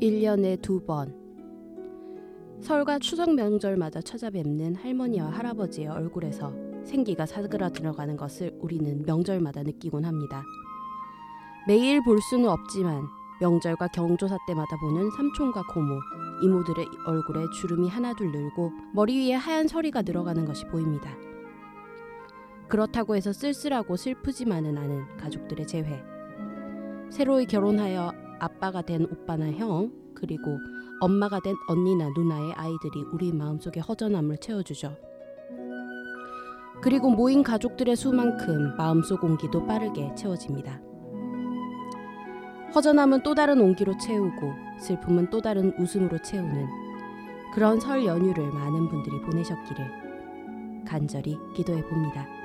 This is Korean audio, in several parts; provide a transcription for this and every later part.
1년에 두 번. 설과 추석 명절마다 찾아뵙는 할머니와 할아버지의 얼굴에서 생기가 사그라 들어가는 것을 우리는 명절마다 느끼곤 합니다. 매일 볼 수는 없지만 명절과 경조사 때마다 보는 삼촌과 고모, 이모들의 얼굴에 주름이 하나둘 늘고 머리 위에 하얀 서리가 늘어가는 것이 보입니다. 그렇다고 해서 쓸쓸하고 슬프지만은 않은 가족들의 재회. 새로이 결혼하여 아빠가 된 오빠나 형, 그리고 엄마가 된 언니나 누나의 아이들이 우리 마음속에 허전함을 채워주죠. 그리고 모인 가족들의 수만큼 마음속 온기도 빠르게 채워집니다. 허전함은 또 다른 온기로 채우고 슬픔은 또 다른 웃음으로 채우는 그런 설 연휴를 많은 분들이 보내셨기를 간절히 기도해 봅니다.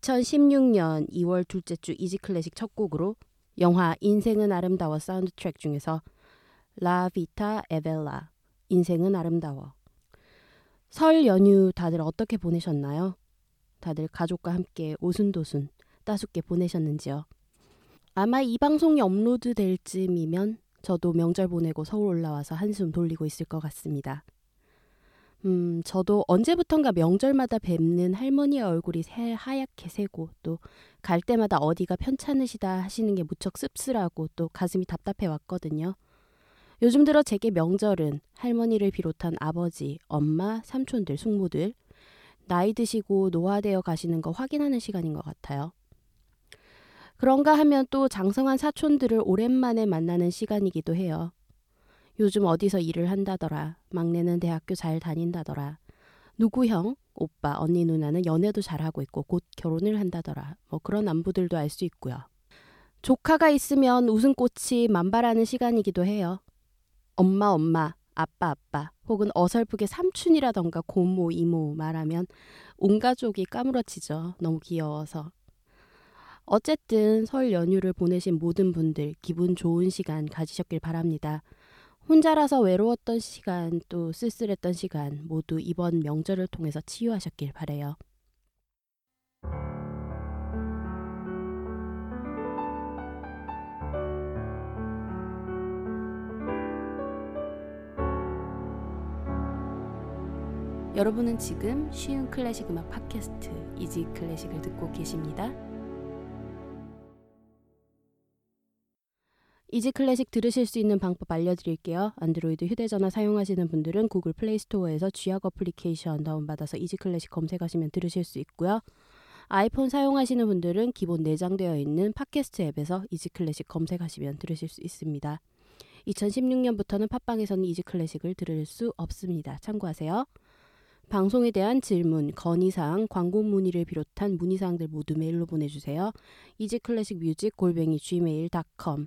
2016년 2월 둘째 주 Easy Classic 첫 곡으로 영화 인생은 아름다워 사운드 트랙 중에서 La vita è bella 인생은 아름다워 설 연휴 다들 어떻게 보내셨나요? 다들 가족과 함께 오순도순 따숩게 보내셨는지요? 아마 이 방송이 업로드 될 쯤이면 저도 명절 보내고 서울 올라와서 한숨 돌리고 있을 것 같습니다. 음, 저도 언제부턴가 명절마다 뵙는 할머니의 얼굴이 새, 하얗게 새고 또 갈 때마다 어디가 편찮으시다 하시는 게 무척 씁쓸하고 또 가슴이 답답해 왔거든요. 요즘 들어 제게 명절은 할머니를 비롯한 아버지, 엄마, 삼촌들, 숙모들 나이 드시고 노화되어 가시는 거 확인하는 시간인 것 같아요. 그런가 하면 또 장성한 사촌들을 오랜만에 만나는 시간이기도 해요. 요즘 어디서 일을 한다더라. 막내는 대학교 잘 다닌다더라. 누구 형, 오빠, 언니, 누나는 연애도 잘하고 있고 곧 결혼을 한다더라. 뭐 그런 안부들도 알 수 있고요. 조카가 있으면 웃음꽃이 만발하는 시간이기도 해요. 엄마, 엄마, 아빠, 아빠, 혹은 어설프게 삼촌이라던가 고모, 이모 말하면 온 가족이 까무러치죠. 너무 귀여워서. 어쨌든 설 연휴를 보내신 모든 분들 기분 좋은 시간 가지셨길 바랍니다. 혼자라서 외로웠던 시간 또 쓸쓸했던 시간 모두 이번 명절을 통해서 치유하셨길 바래요. 여러분은 지금 쉬운 클래식 음악 팟캐스트 이지 클래식을 듣고 계십니다. 이지 클래식 들으실 수 있는 방법 알려드릴게요. 안드로이드 휴대전화 사용하시는 분들은 구글 플레이 스토어에서 쥐약 어플리케이션 다운받아서 이지 클래식 검색하시면 들으실 수 있고요. 아이폰 사용하시는 분들은 기본 내장되어 있는 팟캐스트 앱에서 이지 클래식 검색하시면 들으실 수 있습니다. 2016년부터는 팟빵에서는 이지 클래식을 들을 수 없습니다. 참고하세요. 방송에 대한 질문, 건의사항, 광고 문의를 비롯한 문의사항들 모두 메일로 보내주세요. 이지클래식뮤직 골뱅이 gmail.com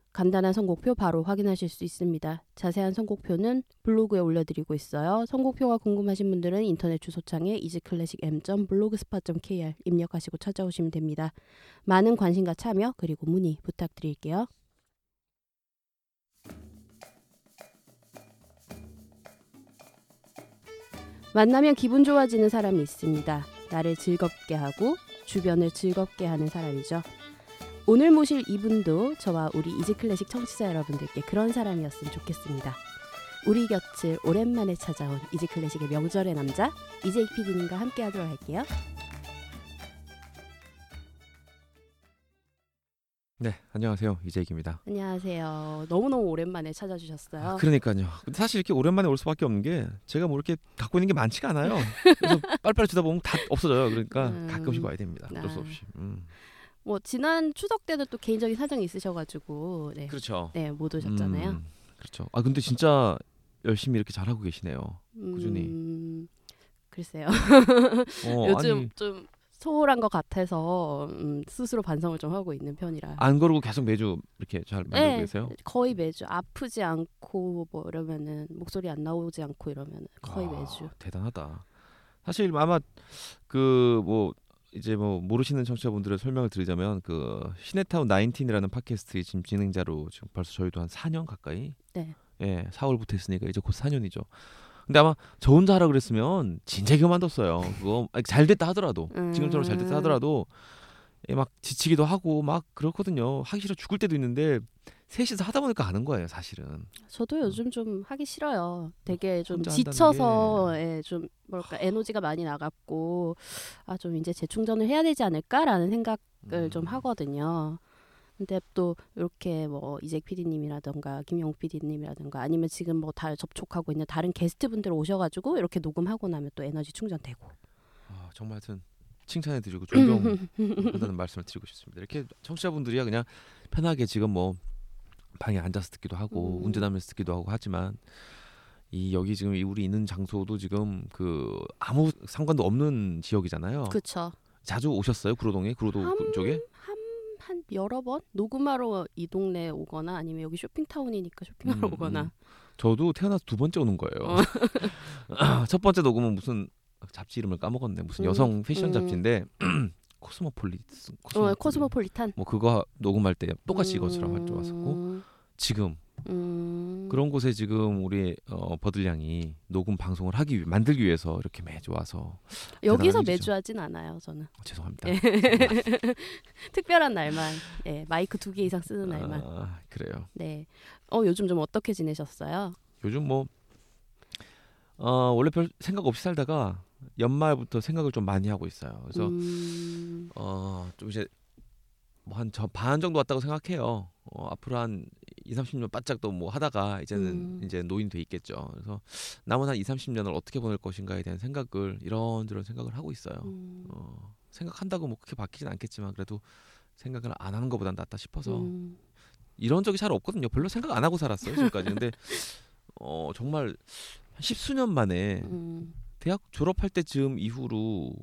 간단한 선곡표 바로 확인하실 수 있습니다. 자세한 선곡표는 블로그에 올려드리고 있어요. 선곡표가 궁금하신 분들은 인터넷 주소창에 easyclassicm.blogspot.kr 입력하시고 찾아오시면 됩니다. 많은 관심과 참여 그리고 문의 부탁드릴게요. 만나면 기분 좋아지는 사람이 있습니다. 나를 즐겁게 하고 주변을 즐겁게 하는 사람이죠. 오늘 모실 이분도 저와 우리 이지 클래식 청취자 여러분들께 그런 사람이었으면 좋겠습니다. 우리 곁을 오랜만에 찾아온 이지 클래식의 명절의 남자 이재익 PD님과 함께 하도록 할게요. 네, 안녕하세요. 이재익입니다. 안녕하세요. 너무너무 오랜만에 찾아주셨어요. 아, 그러니까요. 근데 사실 이렇게 오랜만에 올 수밖에 없는 게 제가 뭐 이렇게 갖고 있는 게 많지가 않아요. 그래서 빨리빨리 주다 보면 다 없어져요. 그러니까 음. 가끔씩 와야 됩니다. 어쩔 수 아. 없이. 음. 뭐 지난 추석 때는 또 개인적인 사정이 있으셔가지고 네, 그렇죠. 네 못 오셨잖아요. 음, 그렇죠. 아 근데 진짜 열심히 이렇게 잘하고 계시네요. 꾸준히. 음, 글쎄요. 어, 요즘 아니, 좀 소홀한 것 같아서 음, 스스로 반성을 좀 하고 있는 편이라. 안 그러고 계속 매주 이렇게 잘 만들고 네, 계세요? 거의 매주 아프지 않고 뭐 이러면은 목소리 안 나오지 않고 이러면은 거의 아, 매주. 대단하다. 사실 아마 그 뭐 이제 뭐 모르시는 청취자분들의 설명을 드리자면 그 시네타운 19이라는 팟캐스트 지금 진행자로 지금 벌써 저희도 한 4년 가까이 네. 예, 4월부터 했으니까 이제 곧 4년이죠. 근데 아마 저 혼자 하라 그랬으면 진짜 그만뒀어요. 그거 아니, 잘 됐다 하더라도 지금처럼 잘 됐다 음. 하더라도 예, 막 지치기도 하고 막 그렇거든요. 하기 싫어 죽을 때도 있는데 셋이서 하다 보니까 하는 거예요, 사실은. 저도 요즘 좀 하기 싫어요. 되게 좀 지쳐서 예, 좀 뭐랄까 에너지가 많이 나갔고 아 좀 이제 재충전을 해야 되지 않을까라는 생각을 음. 좀 하거든요. 근데 또 이렇게 뭐 이재 PD님이라던가 김영욱 PD님이라던가 아니면 지금 뭐 다 접촉하고 있는 다른 게스트분들 오셔가지고 이렇게 녹음하고 나면 또 에너지 충전되고. 아, 정말 하여튼 칭찬해드리고 존경한다는 말씀을 드리고 싶습니다. 이렇게 청취자분들이야 그냥 편하게 지금 뭐 방에 앉아서 듣기도 하고 음. 운전하면서 듣기도 하고 하지만 이 여기 지금 이 우리 있는 장소도 지금 그 아무 상관도 없는 지역이잖아요. 그쵸. 자주 오셨어요 구로동에 구로도 한- 쪽에? 한 여러 번 녹음하러 이 동네 오거나 아니면 여기 쇼핑타운이니까 쇼핑하러 음, 오거나. 음. 저도 태어나서 두 번째 오는 거예요. 어. 첫 번째 녹음은 무슨 잡지 이름을 까먹었네. 무슨 음, 여성 패션 음. 잡지인데 코스모폴리스 어, 코스모폴리탄. 뭐 그거 녹음할 때 똑같이 이것처럼 할줄 왔었고 음, 지금 음. 그런 곳에 지금 우리 어, 버들량이 녹음 방송을 하기 위, 만들기 위해서 이렇게 매주 와서 여기서 매주. 하진 않아요. 저는 어, 죄송합니다. 예. 특별한 날만, 예, 마이크 두 개 이상 쓰는 날만. 아, 그래요. 네. 어 요즘 좀 어떻게 지내셨어요? 요즘 뭐 어, 원래 별 생각 없이 살다가 연말부터 생각을 좀 많이 하고 있어요. 그래서 음, 어, 좀 이제 뭐 한 저 반 정도 왔다고 생각해요. 어, 앞으로 한 2, 30년 바짝 또 뭐 하다가 이제는 음. 이제 노인 돼 있겠죠. 그래서 남은 한 2, 30년을 어떻게 보낼 것인가에 대한 생각을 이런저런 생각을 하고 있어요. 음, 어, 생각한다고 뭐 그렇게 바뀌진 않겠지만 그래도 생각을 안 하는 것보단 낫다 싶어서 음, 이런 적이 잘 없거든요. 별로 생각 안 하고 살았어요 지금까지. 근데 어 정말 한 십수년 만에 음, 대학 졸업할 때쯤 이후로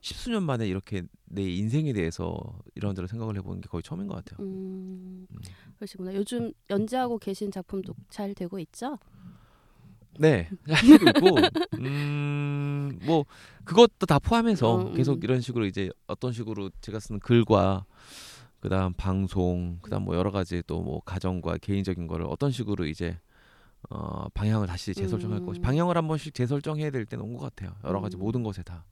십수년 만에 이렇게 내 인생에 대해서 이런저런 생각을 해보는 게 거의 처음인 것 같아요. 음, 음. 그러시구나. 요즘 연재하고 계신 작품도 잘 되고 있죠? 네, 하고 있고, 음, 뭐 그것도 다 포함해서 음, 음. 계속 이런 식으로 이제 어떤 식으로 제가 쓰는 글과 그다음 방송, 그다음 뭐 여러 가지 또 뭐 가정과 개인적인 거를 어떤 식으로 이제 어, 방향을 다시 재설정할 음. 것이 방향을 한 번씩 재설정해야 될 때는 온 것 같아요. 여러 가지 음. 모든 것에 다.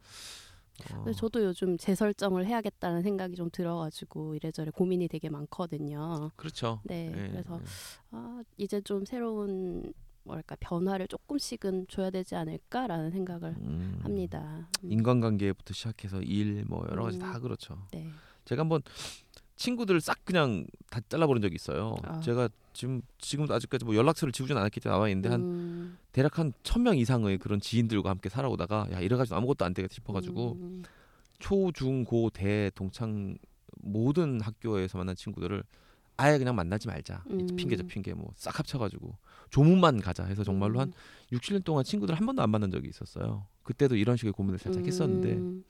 어, 저도 요즘 재설정을 해야겠다는 생각이 좀 들어가지고 이래저래 고민이 되게 많거든요. 그렇죠. 네, 예, 그래서 예. 아, 이제 좀 새로운 뭐랄까 변화를 조금씩은 줘야 되지 않을까라는 생각을 음, 합니다. 음, 인간관계부터 시작해서 일 뭐 여러 가지 음. 다 그렇죠. 네. 제가 한번 친구들 싹 그냥 다 잘라버린 적이 있어요. 아. 제가 지금 지금도 아직까지 뭐 연락처를 지우진 않았기 때문에 나와 있는데 한 음, 대략 한 천 명 이상의 그런 지인들과 함께 살아오다가 야 이래가지고 아무것도 안 되겠다 싶어가지고 음, 초, 중, 고, 대 동창 모든 학교에서 만난 친구들을 아예 그냥 만나지 말자. 이 음. 핑계 저 핑계 뭐 싹 합쳐가지고 조문만 가자 해서 정말로 한 음, 6, 7년 동안 친구들 한 번도 안 만난 적이 있었어요. 그때도 이런 식의 고민을 살짝 했었는데 음,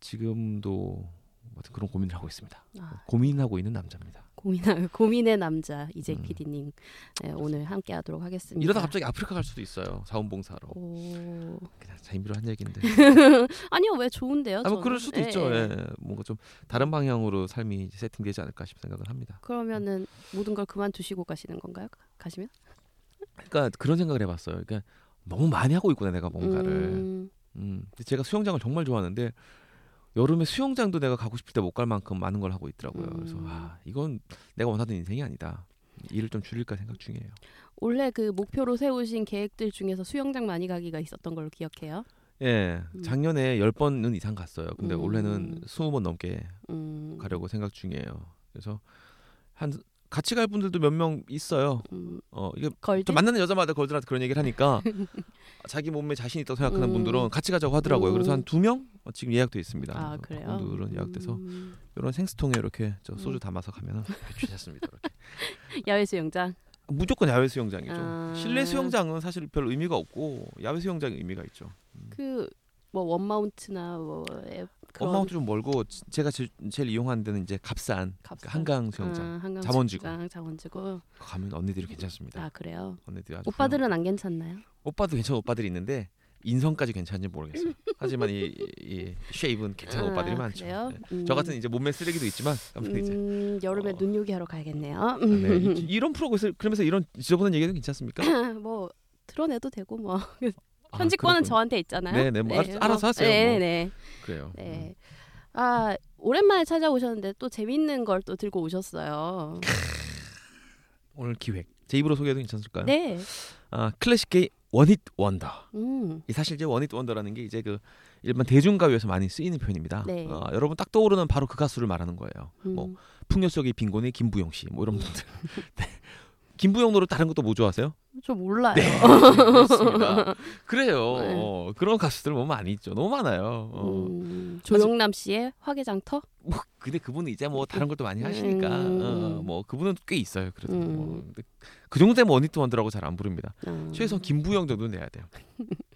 지금도 아무튼 그런 고민을 하고 있습니다. 아, 고민하고 있는 남자입니다. 고민 고민의 남자 이재 음. PD님 네, 오늘 함께하도록 하겠습니다. 이러다 갑자기 아프리카 갈 수도 있어요. 자원봉사로. 오... 그냥 자인비로 한 얘기인데. 아니요 왜 좋은데요? 아, 뭐? 그럴 수도 예, 있죠. 예. 예. 뭔가 좀 다른 방향으로 삶이 세팅되지 않을까 싶은 생각을 합니다. 그러면은 모든 걸 그만두시고 가시는 건가요? 가시면? 그러니까 그런 생각을 해봤어요. 그러니까 너무 많이 하고 있구나 내가 뭔가를. 음, 음. 제가 수영장을 정말 좋아하는데 여름에 수영장도 내가 가고 싶을 때 못 갈 만큼 많은 걸 하고 있더라고요. 그래서 음. 아 이건 내가 원하던 인생이 아니다. 일을 좀 줄일까 생각 중이에요. 원래 그 목표로 세우신 계획들 중에서 수영장 많이 가기가 있었던 걸로 기억해요. 예, 음. 작년에 열 번은 이상 갔어요. 근데 음. 올해는 스무 번 넘게 음, 가려고 생각 중이에요. 그래서 한 같이 갈 분들도 몇 명 있어요. 음, 어 이게? 저 만나는 여자마다 걸들한테 그런 얘기를 하니까 자기 몸에 자신 있다고 생각하는 음. 분들은 같이 가자고 하더라고요. 그래서 음. 한두 명 지금 예약돼 있습니다. 아 그래요? 그분들은 예약돼서 음, 이런 생수통에 이렇게 저 소주 음. 담아서 가면은 괜찮습니다. 이렇게. 야외 수영장. 무조건 야외 수영장이죠. 아. 실내 수영장은 사실 별 의미가 없고 야외 수영장이 의미가 있죠. 그 뭐 원마운트나 뭐 에- 그런 엄마도 좀 멀고 지- 제가 제, 제일 이용하는 데는 이제 갑산, 값- 그 한강 수영장 아, 한강 잠원지구. 잠원지구. 가면 언니들이 괜찮습니다. 아 그래요. 언니들이 아주 오빠들은 안 괜찮나요? 오빠도 괜찮은 오빠들이 있는데 인성까지 괜찮은지 모르겠어요. 하지만 이, 이, 이 쉐입은 괜찮은 아, 오빠들이 많죠. 그래요? 네. 음. 저 같은 이제 몸매 쓰레기도 있지만 아무튼 이제 음, 여름에 어. 눈요기 하러 가야겠네요. 아, 네. 이- 이런 프로그램에서 그러면서 이런 지저분한 얘기는 괜찮습니까? 뭐 드러내도 되고 뭐 아, 편집권은 그렇군요. 저한테 있잖아요. 네, 네, 뭐 알아서- 알아서 하세요, 네, 뭐. 네, 그래요. 음. 네. 아 오랜만에 찾아오셨는데 또 재밌는 걸 또 들고 오셨어요. 오늘 기획 제 입으로 소개해도 괜찮을까요? 네. 아 클래식 게이 원히트 원더. 음. 이 사실 이제 원히트 원더라는 게 이제 그 일반 대중가요에서 많이 쓰이는 표현입니다. 네. 어, 여러분 딱 떠오르는 바로 그 가수를 말하는 거예요. 음. 뭐 풍요 속의 빈곤의 김부영 씨, 뭐 이런 분들. 네. 김부영 노래 다른 것도 뭐 좋아하세요? 저 몰라요. 네, 그렇습니다. 그래요. 네. 어, 그런 가수들 너무 많이 있죠. 너무 많아요. 어. 음, 조영남 씨의 화개장터? 뭐 근데 그분은 이제 뭐 다른 것도 많이 하시니까 음. 어, 뭐 그분은 꽤 있어요. 그래도 음. 뭐, 그 정도 되면 원히트 원더라고 잘 안 부릅니다. 음. 최소한 김부영 정도는 내야 돼요.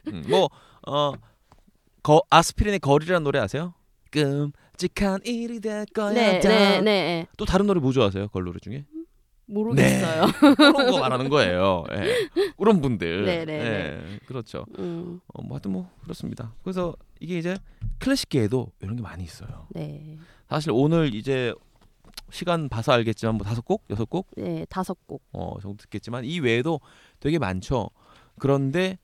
음, 뭐어 아스피린의 거리라는 노래 아세요? 끔찍한 일이 될 거야. 네, 다. 네, 네. 또 다른 노래 뭐 좋아하세요? 걸 노래 중에? 모르겠어요. 그런 거 말하는 거예요. 예. 그런 분들. 네, 네, 예, 그렇죠. 음, 어, 뭐 하여튼 뭐 그렇습니다. 그래서 이게 이제 클래식계에도 이런 게 많이 있어요. 네, 사실 오늘 이제 시간 봐서 알겠지만 뭐 다섯 곡, 여섯 곡 네, 다섯 곡. 어, 정도 듣겠지만 이 외에도 되게 많죠. 그런데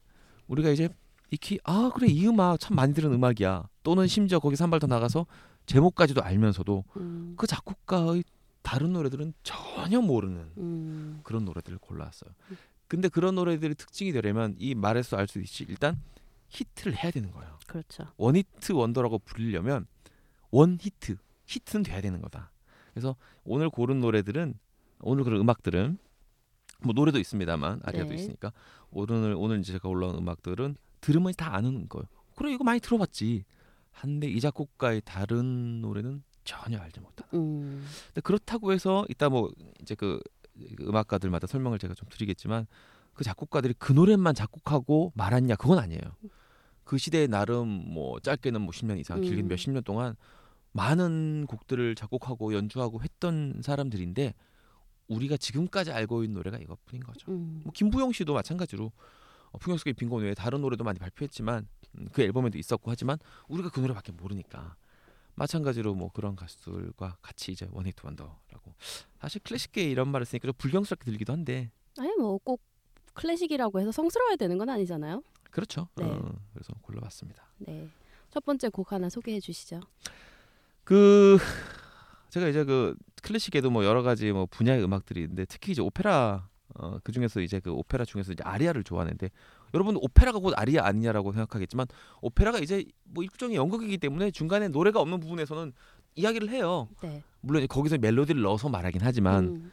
우리가 이제 익히 아 그래 이 음악 참 많이 들은 음악이야. 또는 심지어 거기서 한 발 더 나가서 제목까지도 알면서도 음, 그 작곡가의 다른 노래들은 전혀 모르는 음, 그런 노래들을 골라왔어요. 근데 그런 노래들이 특징이 되려면 이 말에서 알 수 있지 일단 히트를 해야 되는 거예요. 그렇죠. one-hit wonder라고 부르려면 one hit 히트는 돼야 되는 거다. 그래서 오늘 고른 노래들은 오늘 그런 음악들은 뭐 노래도 있습니다만 아리아도 네. 있으니까 오늘 오늘 이제 제가 올라온 음악들은 들으면 다 아는 거예요. 그래 이거 많이 들어봤지. 한데 이 작곡가의 다른 노래는 전혀 알지 못하는. 음, 근데 그렇다고 해서 이따 뭐 이제 그 음악가들마다 설명을 제가 좀 드리겠지만 그 작곡가들이 그 노래만 작곡하고 말았냐 그건 아니에요. 그 시대에 나름 뭐 짧게는 뭐 10년 이상, 길게는 음. 몇십 년 동안 많은 곡들을 작곡하고 연주하고 했던 사람들인데 우리가 지금까지 알고 있는 노래가 이것뿐인 거죠. 음, 뭐 김부영 씨도 마찬가지로 어, 풍요 속의 빈곤 외에 다른 노래도 많이 발표했지만 음, 그 앨범에도 있었고 하지만 우리가 그 노래밖에 모르니까 마찬가지로 뭐 그런 가수들과 같이 이제 원히트 원더라고 사실 클래식계 이런 말을 쓰니까 좀 불경스럽게 들리기도 한데 아니 뭐 꼭 클래식이라고 해서 성스러워야 되는 건 아니잖아요. 그렇죠. 네. 어, 그래서 골라봤습니다. 네, 첫 번째 곡 하나 소개해 주시죠. 그 제가 이제 그 클래식에도 뭐 여러 가지 뭐 분야의 음악들이 있는데 특히 이제 오페라 어, 그 중에서 이제 그 오페라 중에서 이제 아리아를 좋아하는데 여러분 오페라가 곧 아리아 아니냐라고 생각하겠지만 오페라가 이제 뭐 일종의 연극이기 때문에 중간에 노래가 없는 부분에서는 이야기를 해요. 네, 물론 거기서 멜로디를 넣어서 말하긴 하지만 음,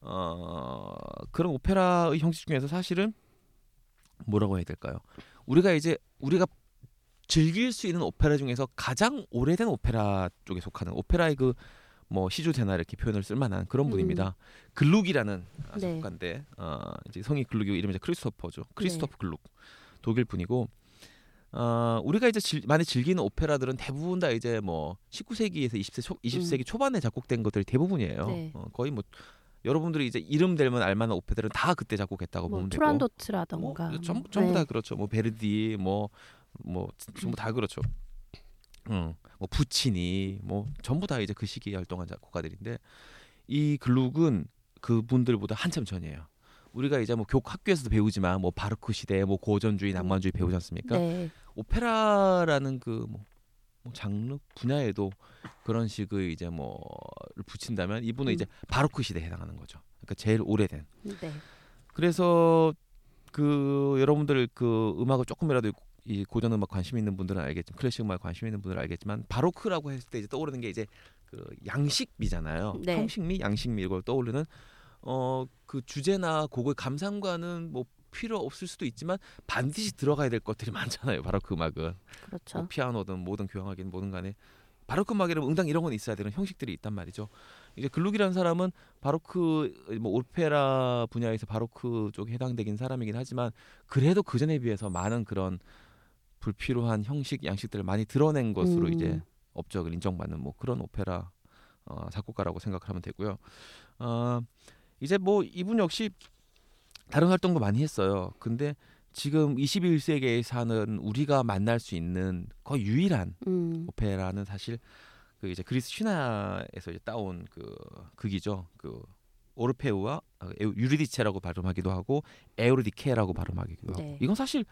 어, 그런 오페라의 형식 중에서 사실은 뭐라고 해야 될까요? 우리가 이제 우리가 즐길 수 있는 오페라 중에서 가장 오래된 오페라 쪽에 속하는 오페라의 그 뭐 시조새나 이렇게 표현을 쓸 만한 그런 음. 분입니다. 글룩이라는 네. 작곡가인데 어, 이제 성이 글룩이고 이름이 이제 크리스토퍼죠. 크리스토프 글룩 독일 분이고 어, 우리가 이제 즐- 많이 즐기는 오페라들은 대부분 다 이제 뭐 19세기에서 20세 초, 20세기 초반에 작곡된 것들이 대부분이에요. 음. 네. 어, 거의 뭐 여러분들이 이제 이름 댈 만한 오페라들은 다 그때 작곡했다고 뭐 보면 되고. 투란도트라던가 뭐 전부 뭐, 전부 네. 다 그렇죠. 뭐 베르디 뭐뭐 전부 다 그렇죠. 응. 뭐 부치니 뭐 전부 다 이제 그 시기에 활동한 작곡가들인데 이 글룩은 그분들보다 한참 전이에요. 우리가 이제 뭐 교육 학교에서도 배우지만 뭐 바르크 시대 뭐 고전주의 낭만주의 배우지 않습니까? 네, 오페라라는 그뭐 장르 분야에도 그런 식의 이제 뭐를 붙인다면 이분은 음. 이제 바로크 시대에 해당하는 거죠. 그러니까 제일 오래된. 네, 그래서 그 여러분들 그 음악을 조금이라도 이 고전 음악 관심 있는 분들은 알겠지만 클래식 음악 관심 있는 분들은 알겠지만 바로크라고 했을 때 이제 떠오르는 게 이제 그 양식미잖아요. 네. 형식미, 양식미 이걸 떠오르는 어 그 주제나 곡의 감상과는 뭐 필요 없을 수도 있지만 반드시 들어가야 될 것들이 많잖아요. 바로크 음악은 그렇죠. 뭐 피아노든 뭐든 교향악이든 뭐든 간에 바로크 음악이라면 응당 이런 건 있어야 되는 형식들이 있단 말이죠. 이제 글룩이라는 사람은 바로크 뭐 오페라 분야에서 바로크 쪽에 해당되긴 사람이긴 하지만 그래도 그 전에 비해서 많은 그런 불필요한 형식 양식들을 많이 드러낸 것으로 음. 이제 업적을 인정받는 뭐 그런 오페라 어, 작곡가라고 생각을 하면 되고요. 어, 이제 뭐 이분 역시 다른 활동도 많이 했어요. 근데 지금 21세기에 사는 우리가 만날 수 있는 거의 유일한 음, 오페라는 사실 그 이제 그리스 신화에서 이제 따온 그 극이죠. 그 오르페우와 아, 유리디체라고 발음하기도 하고 에우리디케라고 발음하기도 하고 네. 이건 사실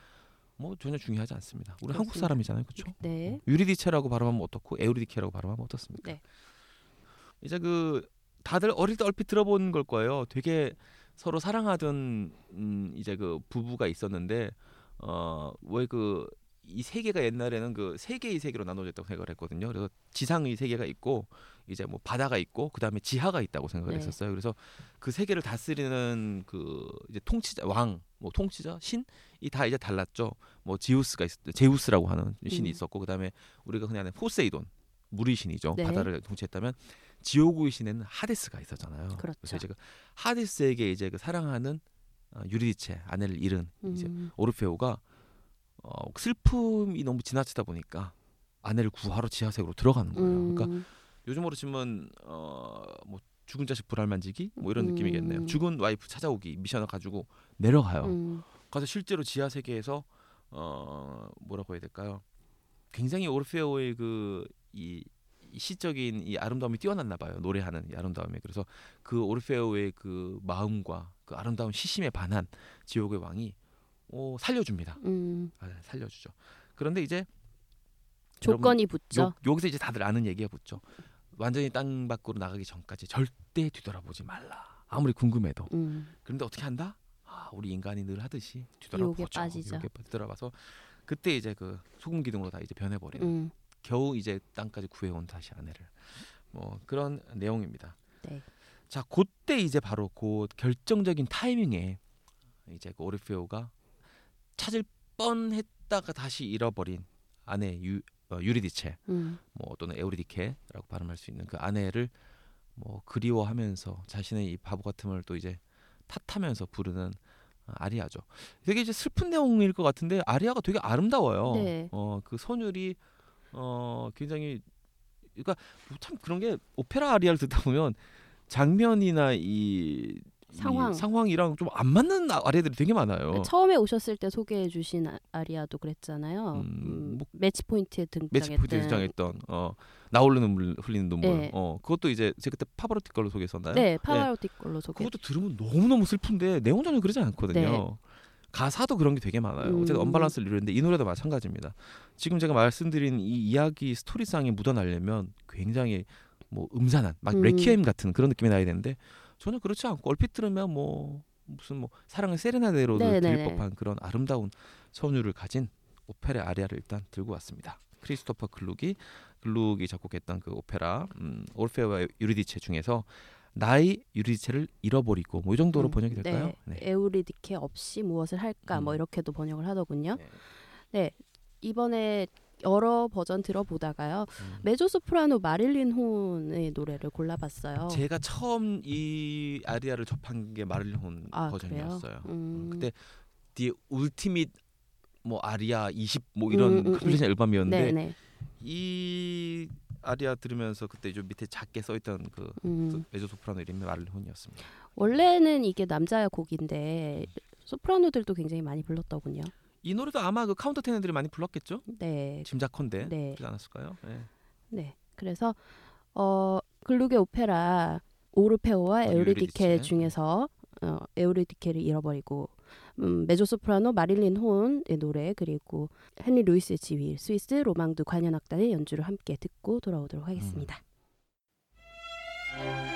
뭐 전혀 중요하지 않습니다. 우리 한국 그렇습니다. 사람이잖아요, 그렇죠? 네, 유리디체라고 발음하면 어떻고 에우리디케라고 발음하면 어떻습니까? 네. 이제 그 다들 어릴 때 얼핏 들어본 걸 거예요. 되게 서로 사랑하던 음, 이제 그 부부가 있었는데 어왜 그 이 세계가 옛날에는 그세 개의 세계로 나눠졌다고 생각을 했거든요. 그래서 지상의 세계가 있고 이제 뭐 바다가 있고 그다음에 지하가 있다고 생각을 네. 했었어요. 그래서 그 세계를 다스리는 그 이제 통치자 왕, 뭐 통치자 신이 다 이제 달랐죠. 뭐 지우스가 있, 제우스라고 하는 신이 음. 있었고 그다음에 우리가 그냥 아는 포세이돈 물의 신이죠. 네. 바다를 통치했다면 지오구의 신에는 하데스가 있었잖아요. 그렇죠. 래서 이제 그 하데스에게 이제 그 사랑하는 어, 유리디체 아내를 잃은 이제 음. 오르페오가 어, 슬픔이 너무 지나치다 보니까 아내를 구하러 지하세계로 들어가는 거예요. 그러니까 음. 요즘으로 치면 어뭐 죽은 자식 불알 만지기 뭐 이런 음. 느낌이겠네요. 죽은 와이프 찾아오기 미션을 가지고 내려가요. 음. 가서 실제로 지하 세계에서 어 뭐라고 해야 될까요? 굉장히 오르페오의 그이 시적인 이 아름다움이 뛰어났나 봐요. 노래하는 이 아름다움이. 그래서 그 오르페오의 그 마음과 그 아름다운 시심에 반한 지옥의 왕이 어, 살려줍니다. 음. 아, 살려주죠. 그런데 이제 조건이 붙죠. 요, 여기서 이제 다들 아는 얘기가 붙죠. 완전히 땅 밖으로 나가기 전까지 절대 뒤돌아보지 말라. 아무리 궁금해도. 음. 그런데 어떻게 한다? 아, 우리 인간이 늘 하듯이 뒤돌아보죠. 빠지죠. 유혹에 뒤돌아봐서 그때 이제 그 소금 기둥으로 다 이제 변해버리는. 음. 겨우 이제 땅까지 구해온 다시 아내를. 뭐 그런 내용입니다. 네. 자, 그때 이제 바로 그 결정적인 타이밍에 이제 그 오르페오가 찾을 뻔했다가 다시 잃어버린 아내 유 어, 유리디체 음. 뭐 또는 에우리디케라고 발음할 수 있는 그 아내를 뭐 그리워하면서 자신의 이 바보 같음을 또 이제 탓하면서 부르는 어, 아리아죠. 되게 이제 슬픈 내용일 것 같은데 아리아가 되게 아름다워요. 네. 어그 선율이 어 굉장히 그러니까 참 그런 게 오페라 아리아를 듣다 보면 장면이나 이 상황. 이 상황이랑 좀 안 맞는 아- 아리아들이 되게 많아요. 처음에 오셨을 때 소개해 주신 아- 아리아도 그랬잖아요. 음, 음, 뭐- 매치 포인트에 매치 등장했던 포인트 등장했던 어 남몰래 흘리는 눈물. 네. 어 그것도 이제 제가 그때 파바로티 걸로 소개했었나요? 네, 파바로티 걸로 소개. 그것도 들으면 너무 너무 슬픈데 내용 전혀 그러지 않거든요. 네. 가사도 그런 게 되게 많아요. 음. 어쨌든 언밸런스를 이루는데 이 노래도 마찬가지입니다. 지금 제가 말씀드린 이 이야기 스토리상에 묻어나려면 굉장히 뭐 음산한 막 음. 레퀴엠 같은 그런 느낌이 나야 되는데 전혀 그렇지 않고 얼핏 들으면 뭐 무슨 뭐 사랑의 세레나데로 네, 들 네, 네. 법한 그런 아름다운 선율을 가진 오페라 아리아를 일단 들고 왔습니다. 크리스토퍼 글룩이 글룩이 작곡했던 그 오페라 음, 올페와 유리디체 중에서 나의 유리디체를 잃어버리고 뭐 이 정도로 음, 번역이 될까요? 네. 에우리디케 없이 무엇을 할까 뭐 음. 이렇게도 번역을 하더군요. 네. 네. 이번에 여러 버전 들어보다가요. 음. 메조소프라노 마릴린 혼의 노래를 골라봤어요. 제가 처음 이 아리아를 접한 게 마릴린 혼 아, 버전이었어요. 그래요? 음. 그때 The Ultimate 뭐 아리아 20 뭐 이런 음, 음, 음. compilation 앨범이었는데 네네. 이 아리아 들으면서 그때 좀 밑에 작게 써있던 그 음. 메조 소프라노 이름이 마릴린 혼이었습니다. 원래는 이게 남자 곡인데 소프라노들도 굉장히 많이 불렀더군요. 이 노래도 아마 그 카운터 테너들이 많이 불렀겠죠? 네. 짐작컨대 네. 그러지 않았을까요? 네. 네. 그래서 어 글룩의 오페라 오르페오와 어, 에우리디케. 중에서 어 에우리디케를 잃어버리고 음, 메조소프라노 마릴린 혼의 노래 그리고 헨리 루이스의 지휘 스위스 로망드 관현악단의 연주를 함께 듣고 돌아오도록 하겠습니다. Le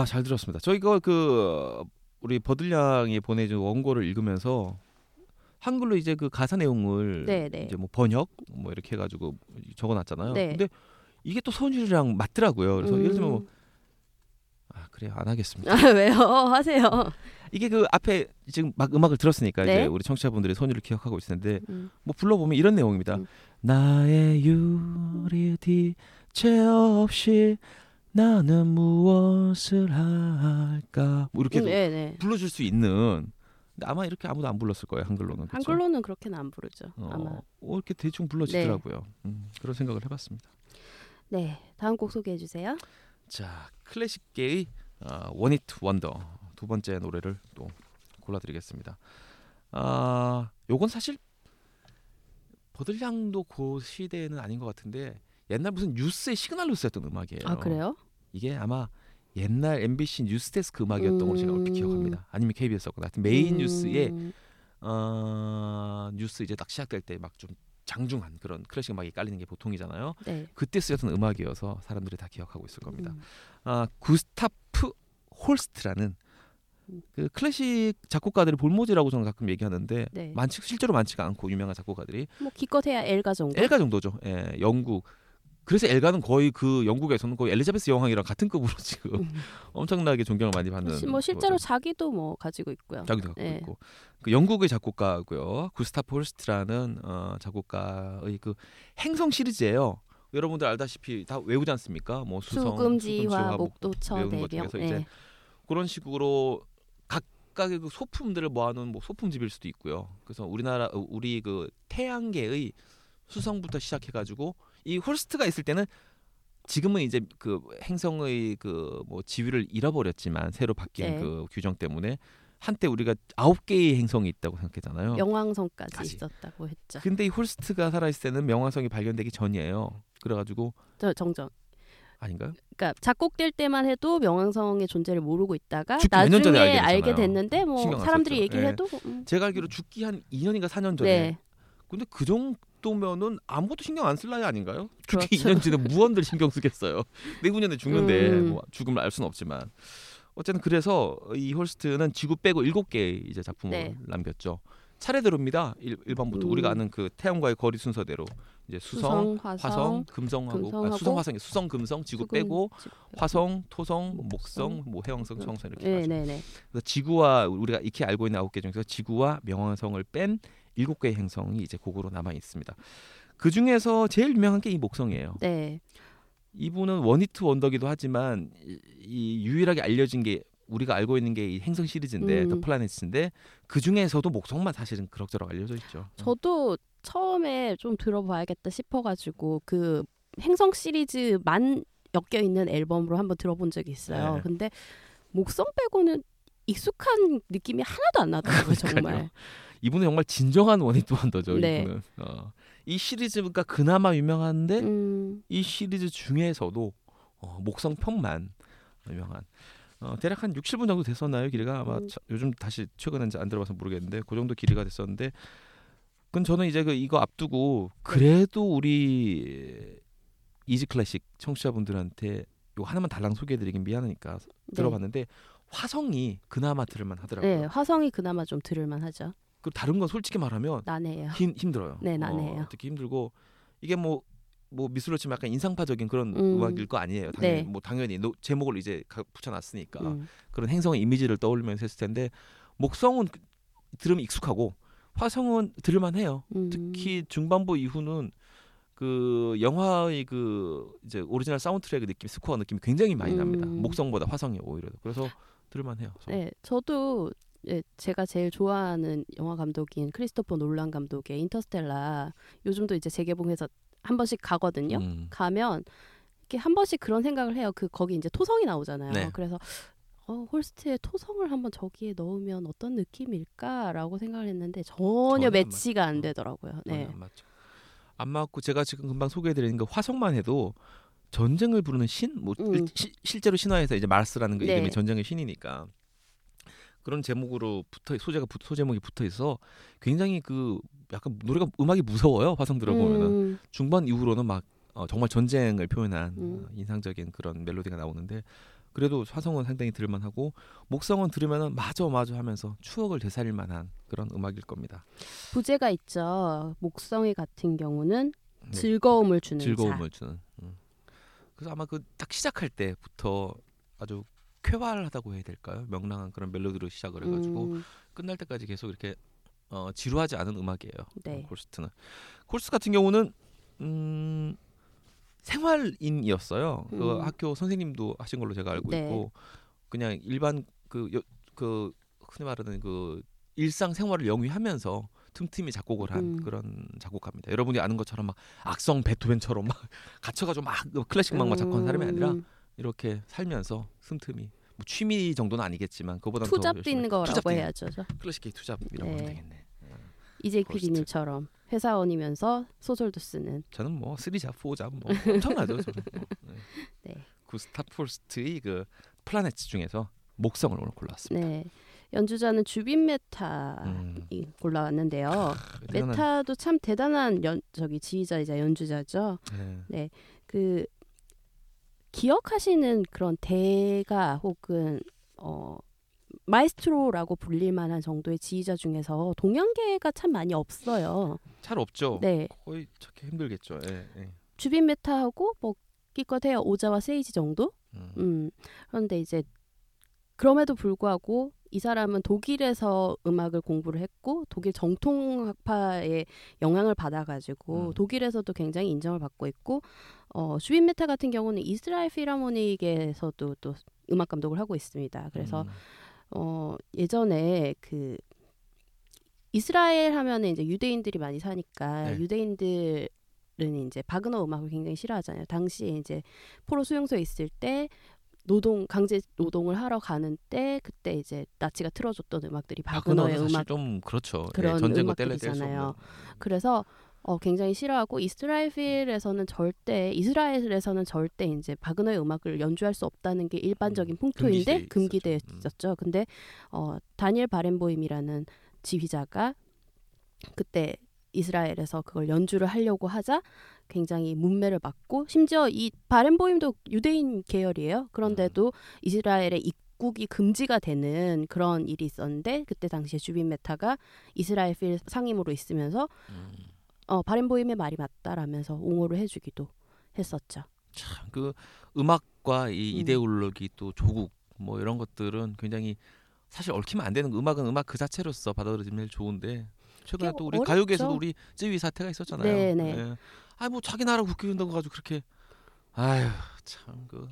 아 잘 들었습니다. 저 이거 그 우리 버들량이 보내준 원고를 읽으면서 한글로 이제 그 가사 내용을 네, 네. 이제 뭐 번역 뭐 이렇게 해가지고 적어놨잖아요. 네. 근데 이게 또 선율이랑 맞더라고요. 그래서 예를 들면 뭐, 음. 아 그래요 안 하겠습니다. 아, 왜요? 하세요. 이게 그 앞에 지금 막 음악을 들었으니까 네. 이제 우리 청취자분들이 선율을 기억하고 있을 텐데 음. 뭐 불러보면 이런 내용입니다. 음. 나의 유리 뒤채 없이 나는 무엇을 할까? 뭐 이렇게 음, 네, 네. 불러줄 수 있는. 아마 이렇게 아무도 안 불렀을 거예요 한글로는. 그쵸? 한글로는 그렇게는 안 부르죠. 어, 아마. 어, 이렇게 대충 불러지더라고요. 음, 그런 생각을 해봤습니다. 네. 다음 곡 소개해 주세요. 자 클래식계의 어, 원히트 원더 두 번째 노래를 또 골라드리겠습니다. 아 요건 사실 버들량도 그 시대는 아닌 것 같은데 옛날 무슨 뉴스의 시그널로 쓰였던 음악이에요. 아, 그래요? 이게 아마 옛날 MBC 뉴스데스크 음악이었던 걸로 제가 얼핏 음. 기억합니다. 아니면 KBS였거나 하여튼 메인 음. 뉴스에 어, 뉴스 이제 딱 시작될 때 막 좀 장중한 그런 클래식 음악이 깔리는 게 보통이잖아요. 네. 그때 쓰였던 음악이어서 사람들이 다 기억하고 있을 겁니다. 음. 아 구스타프 홀스트라는 음. 그 클래식 작곡가들의 불모지라고 저는 가끔 얘기하는데 네. 많지 실제로 많지가 않고 유명한 작곡가들이 뭐 기껏해야 엘가 정도. 엘가 정도죠. 예, 영국. 그래서 엘가는 거의 그 영국에서는 거의 엘리자베스 여왕이랑 같은 급으로 지금 음. 엄청나게 존경을 많이 받는. 시- 뭐 실제로 거죠. 자기도 뭐 가지고 있고요. 자기도 갖고 네. 있고 그 영국의 작곡가고요. 구스타프 홀스트라는 어, 작곡가의 그 행성 시리즈예요. 여러분들 알다시피 다 외우지 않습니까? 뭐 수성, 수금지화, 목- 목토천, 것 대령. 중에서 이제 네. 그런 식으로 각각의 그 소품들을 모아놓은 뭐 소품집일 수도 있고요. 그래서 우리나라 어, 우리 그 태양계의 수성부터 시작해가지고 이 홀스트가 있을 때는 지금은 이제 그 행성의 그 뭐 지위를 잃어버렸지만 새로 바뀐 네. 그 규정 때문에 한때 우리가 아홉 개의 행성이 있다고 생각했잖아요. 명왕성까지 까지. 있었다고 했죠. 근데 이 홀스트가 살아있을 때는 명왕성이 발견되기 전이에요. 그래가지고 저 정정. 아닌가요? 그러니까 작곡될 때만 해도 명왕성의 존재를 모르고 있다가 죽기 몇년 전에 나중에 알게 알게. 됐는데 뭐 사람들이 썼죠. 얘기를 예. 해도 음, 제가 알기로 죽기 한 2년인가 4년 전에 네. 근데 그 정도 면은 아무것도 신경 안 쓸 나이 아닌가요? 그렇죠. 2년 전에 무언들 신경 쓰겠어요. 내후년에 죽는데 음. 뭐 죽음을 알 수는 없지만 어쨌든 그래서 이 홀스트는 지구 빼고 7개의 이제 작품을 네. 남겼죠. 차례대로입니다. 1, 번부터 음. 우리가 아는 그 태양과의 거리 순서대로 이제 수성, 수성, 화성, 화성, 금성하고 아, 금성하고 수성, 화성이 수성, 금성, 지구 수금, 빼고 지구. 화성, 토성, 목성, 뭐 해왕성, 청성 이렇게 네, 가죠. 네, 네. 그래서 지구와 우리가 익히 알고 있는 아홉 개 중에서 지구와 명왕성을 뺀 일곱 개의 행성이 이제 곡으로 남아 있습니다. 그 중에서 제일 유명한 게 이 목성이에요. 네. 이분은 원히트 원더기도 하지만 이, 이 유일하게 알려진 게 우리가 알고 있는 게 이 행성 시리즈인데 음. 더 플라넷인데 그 중에서도 목성만 사실은 그럭저럭 알려져 있죠. 저도 처음에 좀 들어봐야겠다 싶어가지고 그 행성 시리즈만 엮여 있는 앨범으로 한번 들어본 적이 있어요. 네. 근데 목성 빼고는 익숙한 느낌이 하나도 안 나더라고요, 정말. 그러니까요. 이분은 정말 진정한 원히트 원더죠. 네. 이분은 어. 이 시리즈가 그나마 유명한데 음, 이 시리즈 중에서도 어, 목성 편만 유명한 어, 대략 한 6, 7분 정도 됐었나요 길이가 아마 음. 차- 요즘 다시 최근에 안 들어봐서 모르겠는데 그 정도 길이가 됐었는데 그건 저는 이제 그 이거 앞두고 그래도 우리 Easy Classic 청취자분들한테 요 하나만 달랑 소개해드리긴 미안하니까 네. 들어봤는데 화성이 그나마 들을만 하더라고요. 네, 화성이 그나마 좀 들을만 하죠. 그 다른 건 솔직히 말하면 난해해요. 힘 힘들어요. 네, 난해해요. 어, 특히 힘들고 이게 뭐뭐 미술로 치면 약간 인상파적인 그런 음. 음. 악일 거 아니에요. 당연히 네. 뭐 당연히 노- 제목을 이제 가- 붙여놨으니까 음. 그런 행성의 이미지를 떠올리면서 했을 텐데 목성은 그- 들으면 익숙하고 화성은 들을만해요. 음. 특히 중반부 이후는 그 영화의 그 이제 오리지널 사운드트랙 느낌, 스코어 느낌이 굉장히 많이 납니다. 음. 목성보다 화성이 오히려 그래서 들을만해요. 저. 네, 저도 예, 제가 제일 좋아하는 영화 감독인 크리스토퍼 놀란 감독의 인터스텔라 요즘도 이제 재개봉해서 한 번씩 가거든요. 음. 가면 이렇게 한 번씩 그런 생각을 해요. 그 거기 이제 토성이 나오잖아요. 네. 그래서 어, 홀스트의 토성을 한번 저기에 넣으면 어떤 느낌일까라고 생각을 했는데 전혀 전혀 안 매치가 안 맞죠. 되더라고요. 네. 안 맞죠. 안 맞고 제가 지금 금방 소개해드린 그 화성만 해도 전쟁을 부르는 신, 뭐 음. 일- 시- 실제로 신화에서 이제 마르스라는 그 네. 이름이 전쟁의 신이니까 그런 제목으로 붙어 소재가 붙- 소제목이 붙어 있어 굉장히 그 약간 노래가 음악이 무서워요 화성 들어보면은 음, 중반 이후로는 막 어, 정말 전쟁을 표현한 음. 어, 인상적인 그런 멜로디가 나오는데 그래도 화성은 상당히 들을만하고 목성은 들으면은 맞아 맞아 하면서 추억을 되살릴 만한 그런 음악일 겁니다. 부제가 있죠. 목성이 같은 경우는 네. 즐거움을 주는 즐거움을 주는. 음. 그래서 아마 그 딱 시작할 때부터 아주 쾌활하다고 해야 될까요? 명랑한 그런 멜로디로 시작을 자. 해가지고 음, 끝날 때까지 계속 이렇게 어, 지루하지 않은 음악이에요. 네. 어, 콜스트는 콜스 같은 경우는 음, 생활인이었어요. 그 음. 학교 선생님도 하신 걸로 제가 알고 네. 있고 그냥 일반 그, 여, 그 흔히 말하는 그 일상 생활을 영위하면서 틈틈이 작곡을 한 음. 그런 작곡가입니다. 여러분이 아는 것처럼 막 악성 베토벤처럼 막 갇혀가지고 막 클래식 음악만 작곡한 사람이 아니라 음, 이렇게 살면서 틈틈이 뭐 취미 정도는 아니겠지만 그보다 투잡도 있는 거라고 해야죠. 저. 클래식 투잡이라고 네. 하면 되겠네. 이재익 홀스트. PD님처럼 회사원이면서 소설도 쓰는. 저는 뭐 three job, four job 뭐 엄청나죠. 저는. 뭐. 네. 네. 구스타프 홀스트의 그 Planet 중에서 목성을 오늘 골라왔습니다. 네. 연주자는 주빈 메타이 음. 골라왔는데요. 대단한- 메타도 참 대단한 연, 저기 지휘자이자 연주자죠. 네. 그 기억하시는 그런 대가 혹은 어 마에스트로라고 불릴 만한 정도의 지휘자 중에서 동양계가 참 많이 없어요. 잘 없죠. 네. 거의 찾기 힘들겠죠. 예, 예. 주빈 메타하고 뭐 기껏 해야 오자와 세이지 정도? 음. 음. 그런데 이제 그럼에도 불구하고 이 사람은 독일에서 음악을 공부를 했고 독일 정통 학파의 영향을 받아가지고 음. 독일에서도 굉장히 인정을 받고 있고 어, 주빈 메타 같은 경우는 이스라엘 필하모닉에서도 또 음악 감독을 하고 있습니다. 그래서 음. 어, 예전에 그 이스라엘 하면은 이제 유대인들이 많이 사니까 네. 유대인들 은 이제 바그너 음악을 굉장히 싫어하잖아요. 당시에 이제 포로 수용소에 있을 때 노동 강제 노동을 하러 가는 때 그때 이제 나치가 틀어줬던 음악들이 바그너의 사실 음악 좀 그렇죠. 그런 예, 전쟁과 음악들이잖아요. 그래서 어, 굉장히 싫어하고 이스라엘에서는 절대 이스라엘에서는 절대 이제 바그너의 음악을 연주할 수 없다는 게 일반적인 음, 풍토인데 금기돼 있었죠. 금기되었죠. 근데 어, 다니엘 바렌보임이라는 지휘자가 그때 이스라엘에서 그걸 연주를 하려고 하자 굉장히 뭇매를 맞고 심지어 이 바렌보임도 유대인 계열이에요. 그런데도 이스라엘의 입국이 금지가 되는 그런 일이 있었는데 그때 당시에 주빈 메타가 이스라엘 필 상임으로 있으면서 음. 어, 바렌보임의 말이 맞다라면서 옹호를 해주기도 했었죠. 참 그 음악과 이 음. 이데올로기 또 조국 뭐 이런 것들은 굉장히 사실 얽히면 안 되는 거. 음악은 음악 그 자체로서 받아들이면 좋은데 최근에 또 우리 어렵죠. 가요계에서도 우리 쯔위 사태가 있었잖아요. 네, 네. 아뭐 자기 나라 국기 운다고 가지고 그렇게 아휴 참그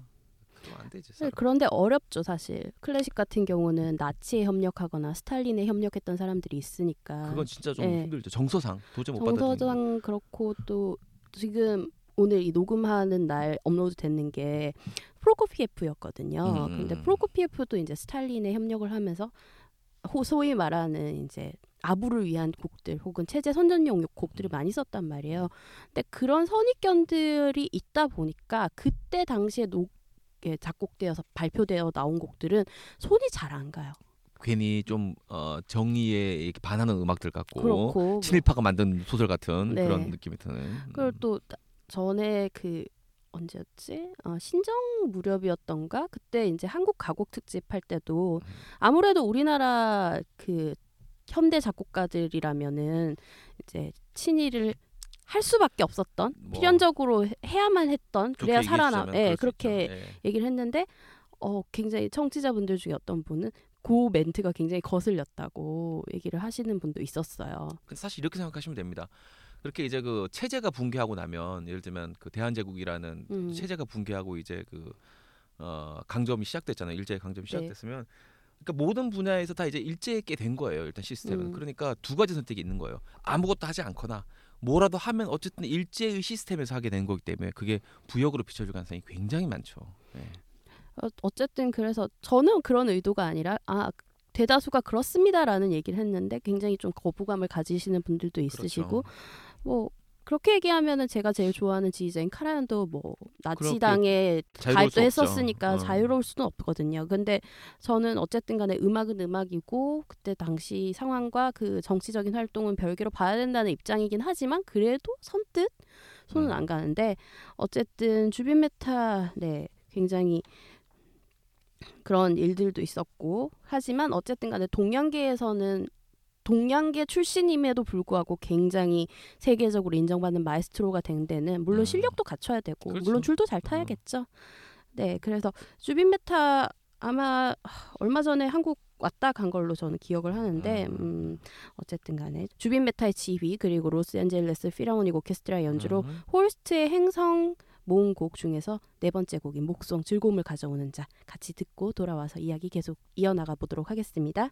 안 되지. 네, 사람. 그런데 어렵죠 사실. 클래식 같은 경우는 나치에 협력하거나 스탈린에 협력했던 사람들이 있으니까. 그건 진짜 좀 네. 힘들죠. 정서상 도저히 못 받아들이는. 정서상 그렇고 또 지금 오늘 이 녹음하는 날 업로드 됐는 게 프로코피에프였거든요. 음. 근데 프로코피에프도 이제 스탈린에 협력을 하면서 호- 소위 말하는 이제 아부를 위한 곡들 혹은 체제 선전용 곡들을 많이 썼단 말이에요. 근데 그런 선입견들이 있다 보니까 그때 당시에 녹 예, 작곡되어서 발표되어 나온 곡들은 손이 잘 안 가요. 괜히 좀 어, 정의에 반하는 음악들 같고 그렇고 뭐 친일파가 만든 소설 같은 네. 그런 느낌이 드는. 그리고 또 나- 전에 그 언제였지? 어, 신정 무렵이었던가 그때 이제 한국 가곡 특집 할 때도 음. 아무래도 우리나라 그 현대 작곡가들이라면은 이제 친일을 할 수밖에 없었던 뭐 필연적으로 해- 해야만 했던 그래야 살아나 얘기해주자면 예 그렇게. 예. 얘기를 했는데 어 굉장히 청취자분들 중에 어떤 분은 그 멘트가 굉장히 거슬렸다고 얘기를 하시는 분도 있었어요. 근데 사실 이렇게 생각하시면 됩니다. 그렇게 이제 그 체제가 붕괴하고 나면 예를 들면 그 대한제국이라는 음. 체제가 붕괴하고 이제 그 어, 강점이 시작됐잖아요. 일제 강점이 네. 시작됐으면 그러니까 모든 분야에서 다 이제 일제게 된 거예요. 일단 시스템은. 음. 그러니까 두 가지 선택이 있는 거예요. 아무것도 하지 않거나 뭐라도 하면 어쨌든 일제의 시스템에서 하게 된 거기 때문에 그게 부역으로 비춰질 가능성이 굉장히 많죠. 예. 어, 어쨌든 그래서 저는 그런 의도가 아니라 아 대다수가 그렇습니다라는 얘기를 했는데 굉장히 좀 거부감을 가지시는 분들도 있으시고 그렇죠. 뭐 그렇게 얘기하면은 제가 제일 좋아하는 지휘자인 카라얀도 뭐 나치당에 가입도. 했었으니까 어. 자유로울 수는 없거든요. 근데 저는 어쨌든 간에 음악은 음악이고 그때 당시 상황과 그 정치적인 활동은 별개로 봐야 된다는 입장이긴 하지만 그래도 선뜻 손은 음. 안 가는데 어쨌든 주빈 메타 네 굉장히 그런 일들도 있었고 하지만 어쨌든 간에 동양계에서는 동양계 출신임에도 불구하고 굉장히 세계적으로 인정받는 마에스트로가 된 데는 물론 음. 실력도 갖춰야 되고 그렇죠. 물론 줄도 잘 타야겠죠. 네, 그래서 주빈 메타 아마 하, 얼마 전에 한국 왔다 간 걸로 저는 기억을 하는데 음. 음, 어쨌든 간에 주빈 메타의 지휘 그리고 로스앤젤레스 필하모닉 오케스트라 연주로 음. 홀스트의 행성 모음 곡 중에서 네 번째 곡인 목송 즐거움을 가져오는 자 같이 듣고 돌아와서 이야기 계속 이어나가 보도록 하겠습니다.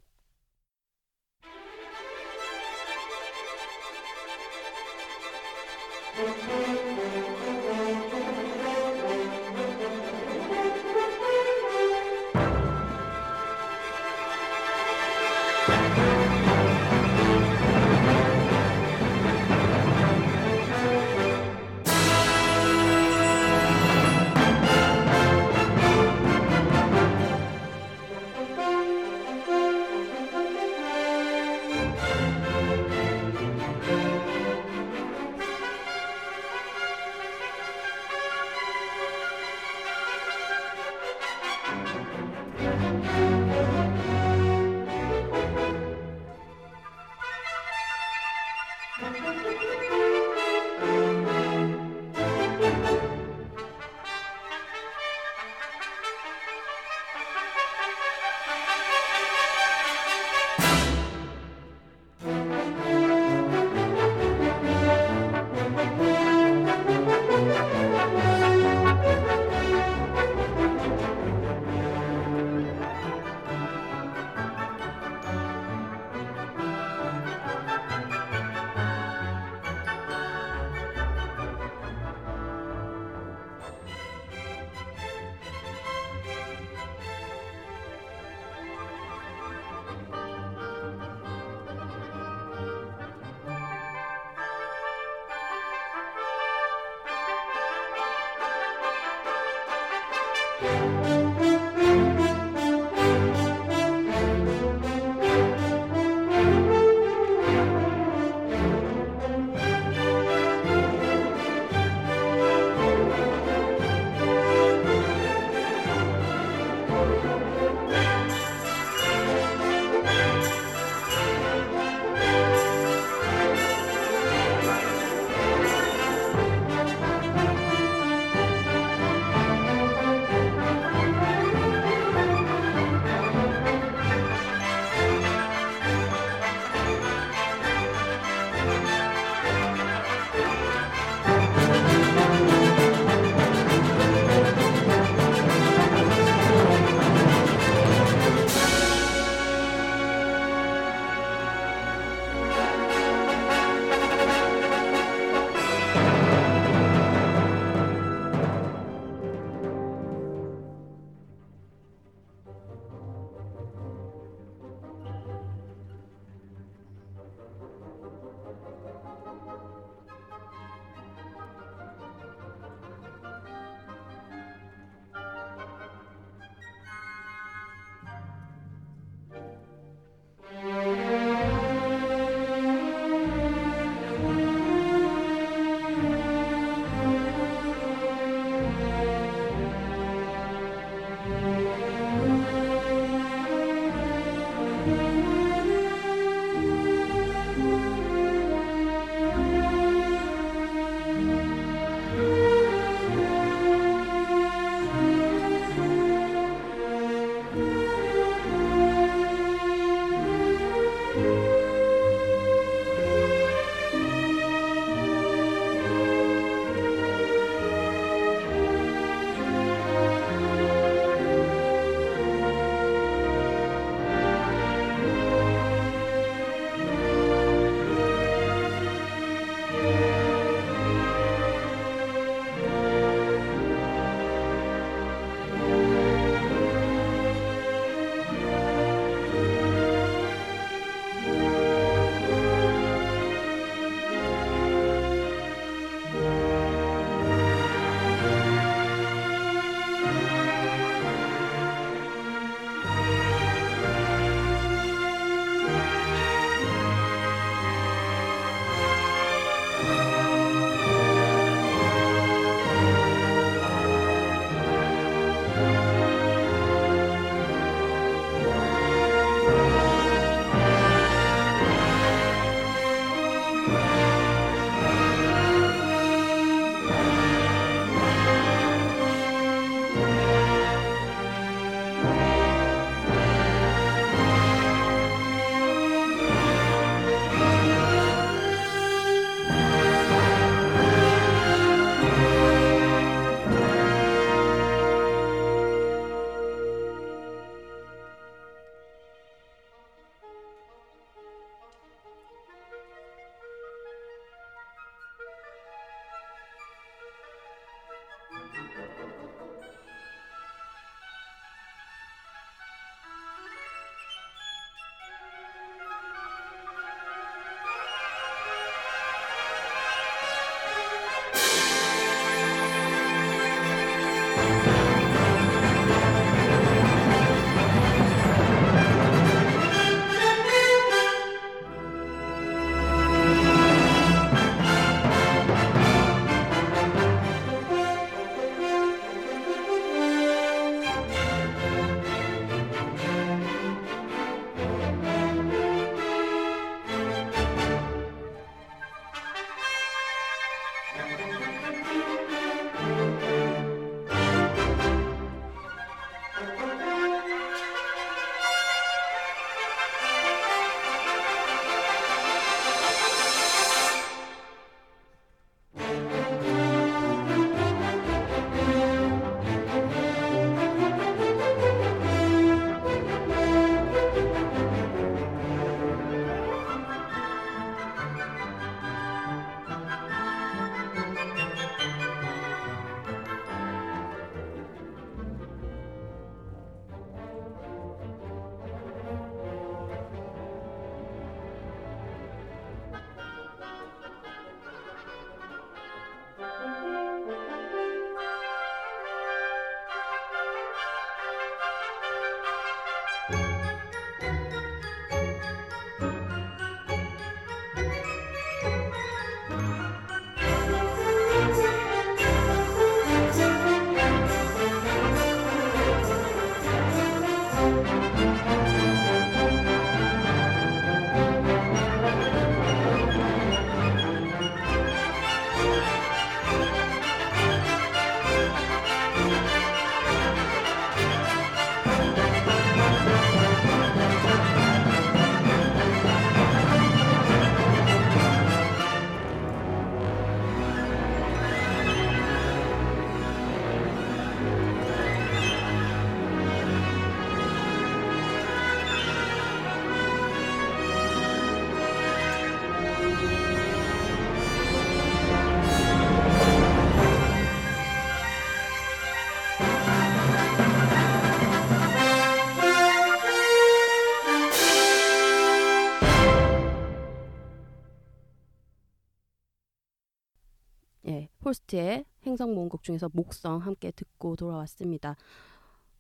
홀스트의 행성 모음곡 중에서 목성 함께 듣고 돌아왔습니다.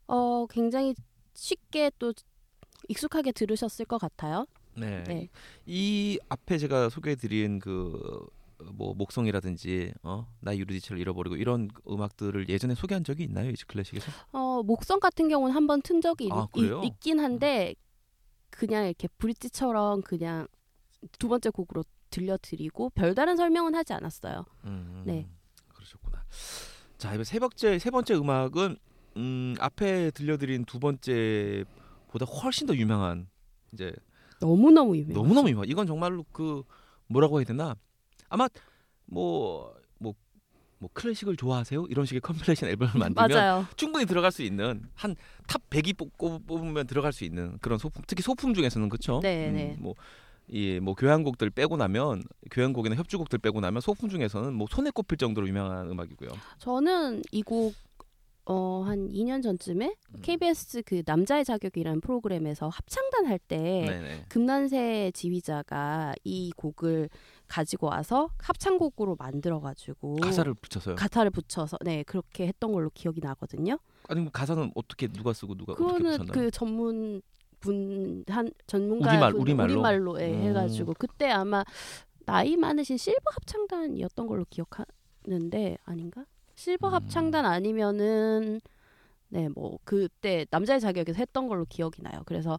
어, 굉장히 쉽게 또 익숙하게 들으셨을 것 같아요. 네. 네. 이 앞에 제가 소개해드린 그 뭐 목성이라든지 어나 유리디체를 잃어버리고 이런 음악들을 예전에 소개한 적이 있나요 이지 클래식에서? 어, 목성 같은 경우는 한 번 튼 적이 아, 있? 있긴 한데 그냥 이렇게 브릿지처럼 그냥 두 번째 곡으로 들려드리고 별다른 설명은 하지 않았어요. 음, 네. 자 이번 세 번째 세 번째 음악은 음, 앞에 들려드린 두 번째보다 훨씬 더 유명한 이제 너무 너무 유명. 너무 너무 유명. 이건 정말로 그 뭐라고 해야 되나? 아마 뭐 뭐 뭐 클래식을 좋아하세요? 이런 식의 compilation 앨범을 만들면 맞아요. 충분히 들어갈 수 있는 한 top 100이 뽑고 뽑으면 들어갈 수 있는 그런 소품 특히 소품 중에서는 그렇죠. 네, 네. 뭐 이뭐 교향곡들 빼고 나면 교향곡이나 협주곡들 빼고 나면 소품 중에서는 뭐 손에 꼽힐 정도로 유명한 음악이고요. 저는 이곡 어, 한 2년 전쯤에 음. KBS 그 남자의 자격이라는 프로그램에서 합창단 할 때. 금난세 지휘자가 이 곡을 가지고 와서 합창곡으로 만들어 가지고 가사를 붙여서요. 가사를 붙여서 네 그렇게 했던 걸로 기억이 나거든요. 아니 뭐 가사는 어떻게 누가 쓰고 누가 어떻게 붙였나요? 그 전문 분한 전문가 우리말- 분, 우리말로? 우리말로 예, 음. 해가지고 그때 아마 나이 많으신 실버 합창단이었던 걸로 기억하는데 아닌가? 실버 음. 합창단 아니면은 네 뭐 그때 남자의 자격에서 했던 걸로 기억이 나요. 그래서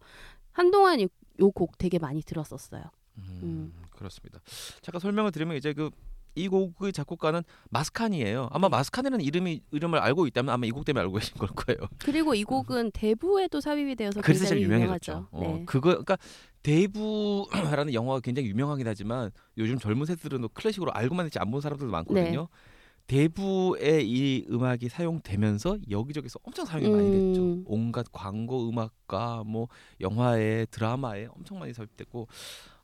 한동안 요 곡 되게 많이 들었었어요. 음, 그렇습니다. 잠깐 설명을 드리면 이제 그 이 곡의 작곡가는 마스칸이에요. 아마 마스칸이라는 이름이 이름을 알고 있다면 아마 이 곡 때문에 알고 계신 걸 거예요. 그리고 이 곡은 대부에도 삽입이 되어서 그래서 제일 굉장히 유명해졌죠. 어, 네. 그거 그러니까 대부라는 영화가 굉장히 유명하긴 하지만 요즘 젊은 세대들은 또 클래식으로 알고만 있지 안 본 사람들도 많거든요. 네. 대부의 이 음악이 사용되면서 여기저기서 엄청 사용이 많이 됐죠. 음. 온갖 광고 음악과 뭐 영화에 드라마에 엄청 많이 삽입됐고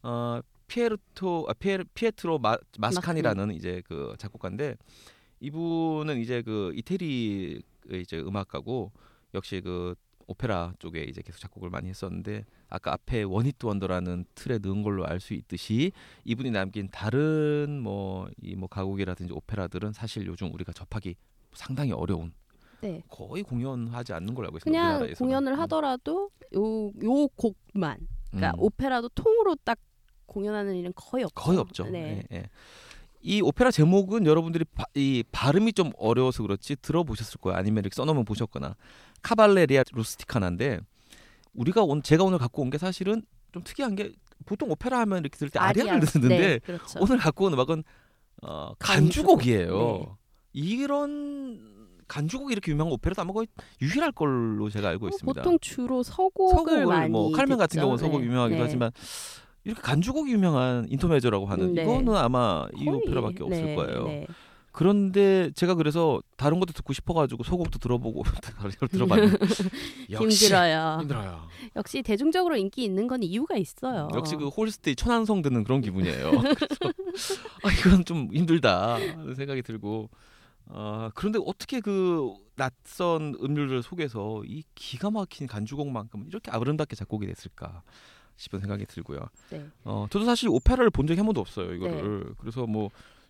어 피에르토 아, 피에, 피에트로 마, 마스카니라는 이제 그 작곡가인데 이분은 이제 그 이태리의 이제 음악가고 역시 그 오페라 쪽에 이제 계속 작곡을 많이 했었는데 아까 앞에 원히트 원더라는 틀에 넣은 걸로 알 수 있듯이 이분이 남긴 다른 뭐 이뭐 가곡이라든지 오페라들은 사실 요즘 우리가 접하기 상당히 어려운 네. 거의 공연하지 않는 걸로 알고 있습니다. 그냥 우리나라에서는. 공연을 음. 하더라도 요 요 곡만 그러니까 음. 오페라도 통으로 딱 공연하는 일은 거의 없죠. 거의 없죠. 네. 예, 예. 이 오페라 제목은 여러분들이 바, 이 발음이 좀 어려워서 그렇지 들어보셨을 거예요. 아니면 이렇게 써놓으면 보셨거나 카발레리아 루스티카나인데 우리가 오늘 제가 오늘 갖고 온 게 사실은 좀 특이한 게 보통 오페라 하면 이렇게 들을 때 아리아를 듣는데 네, 그렇죠. 오늘 갖고 온 음악은 어, 간주곡. 간주곡이에요. 네. 이런 간주곡이 이렇게 유명한 오페라도 아마 거의 유일할 걸로 제가 알고 어, 있습니다. 보통 주로 서곡을, 서곡을 많이 뭐 칼멘 같은. 경우는 서곡 네. 유명하기도 네. 하지만 이렇게 간주곡이 유명한 인터메조라고 하는 네. 이거는 아마 이 거의, 오페라밖에 없을 네, 거예요. 네. 그런데 제가 그래서 다른 것도 듣고 싶어가지고 서곡도 들어보고 들어봤는데 힘들어요. 힘들어요. 역시 대중적으로 인기 있는 건 이유가 있어요. 역시 그 홀스테이 천안성 듣는 그런 기분이에요. 그래서 아, 이건 좀 힘들다 하는 생각이 들고 아 그런데 어떻게 그 낯선 음률들 속에서 이 기가 막힌 간주곡만큼 이렇게 아름답게 작곡이 됐을까 싶은 생각이 들고요. 네. 어 저도 사실 오페라를 본 적이 한 번도 없어요 이거를 그래서 뭐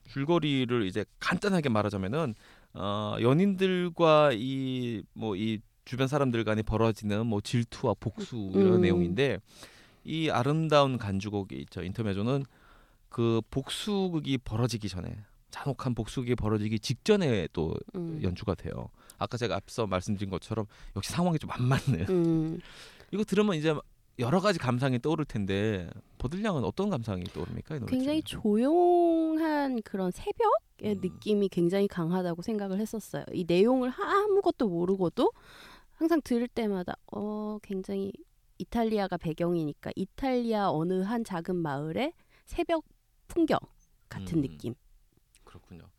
줄거리를 이제 간단하게 말하자면은 어 연인들과 이뭐 이 주변 사람들 간에 벌어지는 뭐 질투와 복수 이런 음. 내용인데 이 아름다운 간주곡이 있죠 인터메조는 그 복수극이 벌어지기 전에 잔혹한 복수극이 벌어지기 직전에 또 음. 연주가 돼요. 아까 제가 앞서 말씀드린 것처럼 역시 상황이 좀 안 맞는. 음. 이거 들으면 이제 여러 가지 감상이 떠오를 텐데 보들량은 어떤 감상이 떠오릅니까? 굉장히? 조용한 그런 새벽의 음. 느낌이 굉장히 강하다고 생각을 했었어요. 이 내용을 아무것도 모르고도 항상 들을 때마다 어 굉장히 이탈리아가 배경이니까 이탈리아 어느 한 작은 마을의 새벽 풍경 같은 음. 느낌. 그렇군요.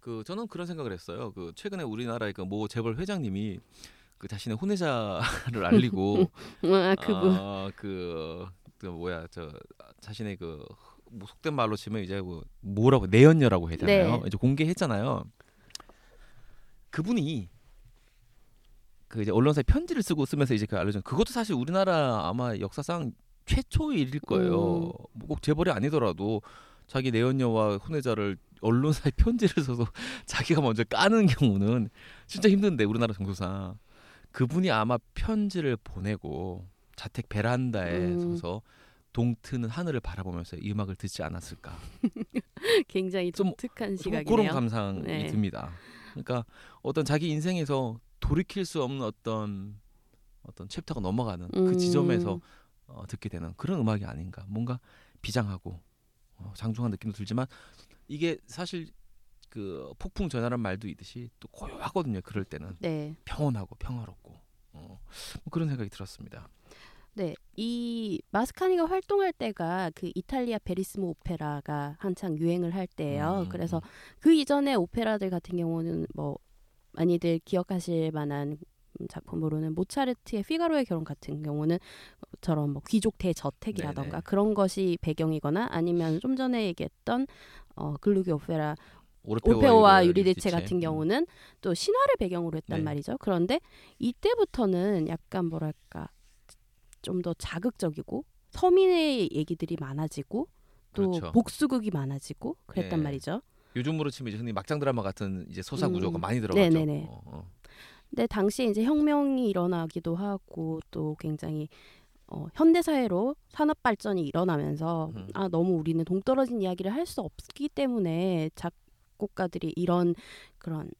그 저는 그런 생각을 했어요. 그 최근에 우리나라의 그 모 재벌 회장님이 그 자신의 혼외자를 알리고 아, 그분. 어, 그, 그 뭐야 저 자신의 그 뭐 속된 말로 치면 이제 뭐 뭐라고 내연녀라고 되나요? 네. 이제 공개했잖아요. 그분이 그 이제 언론사에 편지를 쓰고 쓰면서 이제 그 알려준 그것도 사실 우리나라 아마 역사상 최초의 일일 거예요. 음. 뭐꼭 재벌이 아니더라도 자기 내연녀와 혼외자를 언론사에 편지를 써서 자기가 먼저 까는 경우는 진짜 힘든데 우리나라 정서상 그분이 아마 편지를 보내고 자택 베란다에 음. 서서 동트는 하늘을 바라보면서 이 음악을 듣지 않았을까 굉장히 좀 독특한 그런 시각이네요. 감상이 네. 듭니다. 그러니까 어떤 자기 인생에서 돌이킬 수 없는 어떤 어떤 챕터가 넘어가는 그 음. 지점에서 어, 듣게 되는 그런 음악이 아닌가. 뭔가 비장하고 어, 장중한 느낌도 들지만 이게 사실 그 폭풍 전야란 말도 있듯이 또 고요하거든요. 그럴 때는 네. 평온하고 평화롭고 어, 뭐 그런 생각이 들었습니다. 네, 이 마스카니가 활동할 때가 그 이탈리아 베리스모 오페라가 한창 유행을 할 때예요. 음. 그래서 그 이전의 오페라들 같은 경우는 뭐 많이들 기억하실 만한 작품으로는 모차르트의 피가로의 결혼 같은 경우는 저런 뭐 귀족 대저택이라던가 네네. 그런 것이 배경이거나 아니면 좀 전에 얘기했던 어 글루기 오페라 오페오와 유리대체 같은 경우는 또 신화를 배경으로 했단 네. 말이죠. 그런데 이때부터는 약간 뭐랄까 좀 더 자극적이고 서민의 얘기들이 많아지고 또 그렇죠. 복수극이 많아지고 그랬단 네. 말이죠. 요즘으로 치면 이제 흔히 막장 드라마 같은 이제 서사 구조가 음. 많이 들어가죠. 네네네. 어, 어. 근데 당시에 이제 혁명이 일어나기도 하고 또 굉장히 어, 현대 사회로 산업 발전이 일어나면서 음. 아 너무 우리는 동떨어진 이야기를 할 수 없기 때문에 작 곡가들이 이런 그런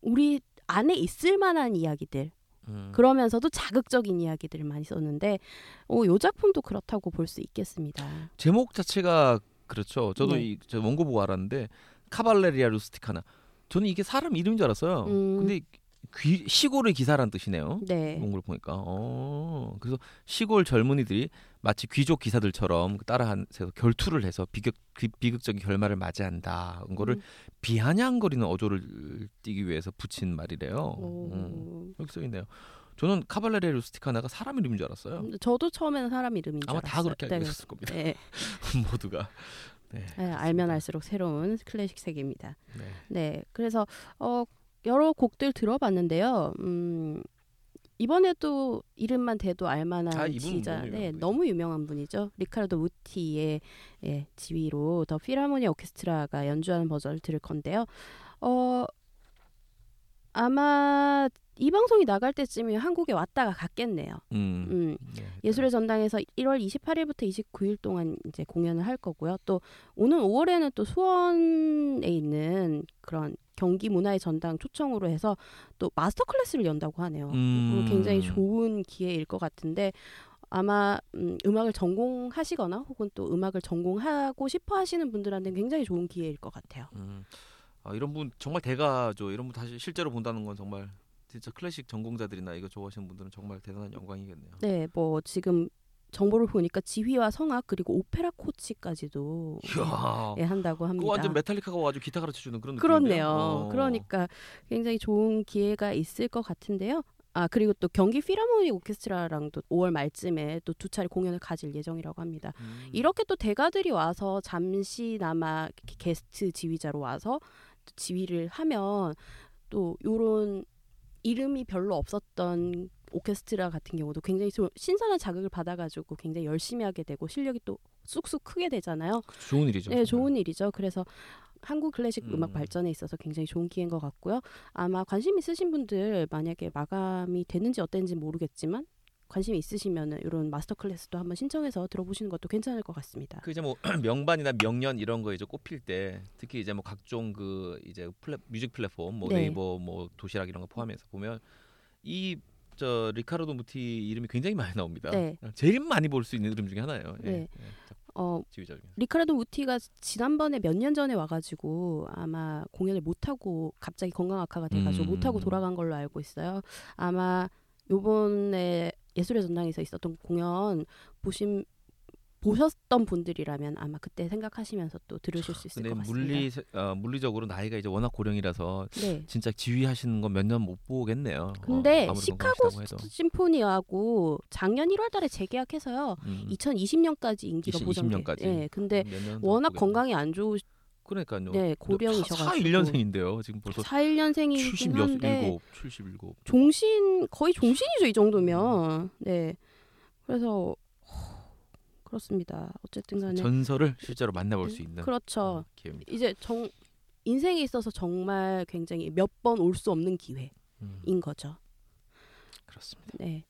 우리 안에 있을 만한 이야기들 음. 그러면서도 자극적인 이야기들을 많이 썼는데 어, 요 작품도 그렇다고 볼 수 있겠습니다. 제목 자체가 그렇죠. 저도 네. 이저 원고 보고 알았는데 카발레리아 루스티카나. 저는 이게 사람 이름인 줄 알았어요. 음. 근데 귀, 시골의 기사란 뜻이네요. 네. 원고를 보니까. 어. 그래서 시골 젊은이들이 마치 귀족 기사들처럼 따라해서 결투를 해서 비극 비- 비극적인 결말을 맞이한다. 이거를 음. 비아냥거리는 어조를 띠기 위해서 붙인 말이래요. 오. 음. 여기 써 있네요. 저는 카발레리아 루스티카나가 사람 이름인 줄 알았어요. 음, 저도 처음에는 사람 이름인 줄 아마 알았어요. 다 그렇게 알고 네. 있었을 겁니다. 네. 모두가. 네. 네, 알면 알수록 새로운 클래식 세계입니다. 네. 네, 그래서 어, 여러 곡들 들어봤는데요. 음, 이번에도 이름만 대도 알만한 아, 지휘자, 네, 분이죠. 너무 유명한 분이죠. 리카르도 무티의 예, 지휘로 더 필하모니 오케스트라가 연주하는 버전을 들을 건데요. 어, 아마 이 방송이 나갈 때쯤이면 한국에 왔다가 갔겠네요. 음. 음, 네. 예술의 전당에서 1월 28일부터 29일 동안 이제 공연을 할 거고요. 또 오는 5월에는 또 수원에 있는 그런 경기 문화의 전당 초청으로 해서 또 마스터 클래스를 연다고 하네요. 음. 굉장히 좋은 기회일 것 같은데 아마 음, 음악을 전공하시거나 혹은 또 음악을 전공하고 싶어 하시는 분들한테는 굉장히 좋은 기회일 것 같아요. 음. 아, 이런 분 정말 대가죠. 이런 분 다시 실제로 본다는 건 정말 진짜 클래식 전공자들이나 이거 좋아하시는 분들은 정말 대단한 영광이겠네요. 네, 뭐 지금 정보를 보니까 지휘와 성악 그리고 오페라 코치까지도. 예, 한다고 합니다. 완전 메탈리카가 와가지고 기타 가르쳐 주는 그런. 그렇네요. 어. 그러니까 굉장히 좋은 기회가 있을 것 같은데요. 아 그리고 또 경기 필하모니 오케스트라랑도 5월 말쯤에 또 두 차례 공연을 가질 예정이라고 합니다. 음. 이렇게 또 대가들이 와서 잠시나마 게스트 지휘자로 와서 또 지휘를 하면 또 요런 이름이 별로 없었던 오케스트라 같은 경우도 굉장히 좀 신선한 자극을 받아가지고 굉장히 열심히 하게 되고 실력이 또 쑥쑥 크게 되잖아요. 좋은 일이죠. 네, 정말. 좋은 일이죠. 그래서 한국 클래식 음. 음악 발전에 있어서 굉장히 좋은 기회인 것 같고요. 아마 관심 있으신 분들 만약에 마감이 되는지 어땠는지 모르겠지만 관심 있으시면은 이런 마스터 클래스도 한번 신청해서 들어보시는 것도 괜찮을 것 같습니다. 그 이제 뭐 명반이나 명연 이런 거 이제 꼽힐 때 특히 이제 뭐 각종 그 이제 플랫 music 플랫폼 뭐 네. 네이버 뭐 도시락 이런 거 포함해서 보면 이 저 리카르도 무티 이름이 굉장히 많이 나옵니다. 네. 제일 많이 볼 수 있는 이름 중에 하나예요. 예. 네. 예. 어. 리카르도 무티가 지난번에 몇 년 전에 와가지고 아마 공연을 못 하고 갑자기 건강 악화가 돼가지고 음. 못 하고 돌아간 걸로 알고 있어요. 아마 요번에 예술의 전당에서 있었던 공연 보신 보셨던 분들이라면 아마 그때 생각하시면서 또 들으실 수 있을 것 같습니다. 물리 어, 물리적으로 나이가 이제 워낙 고령이라서 네. 진짜 지휘하시는 건 몇 년 못 보겠네요. 근데 어, 시카고. 심포니하고 작년 1월달에 재계약해서 음. 2020년까지 임기가 20 보장돼. 20 년까지. 네, 근데 워낙. 건강이 안 좋으. 그러니까요. 네, 고령이셔가지고. 4 1년생인데요. 지금 벌써 41년생이긴 한데 77, 77. 종신 거의 종신이죠 이 정도면. 네. 그래서 그렇습니다. 어쨌든 간에 전설을 실제로 만나볼 수 있는 그렇죠. 어, 기회입니다. 이제 정 인생에 있어서 정말 굉장히 몇 번 올 수 없는 기회인 음, 거죠. 그렇습니다. 네.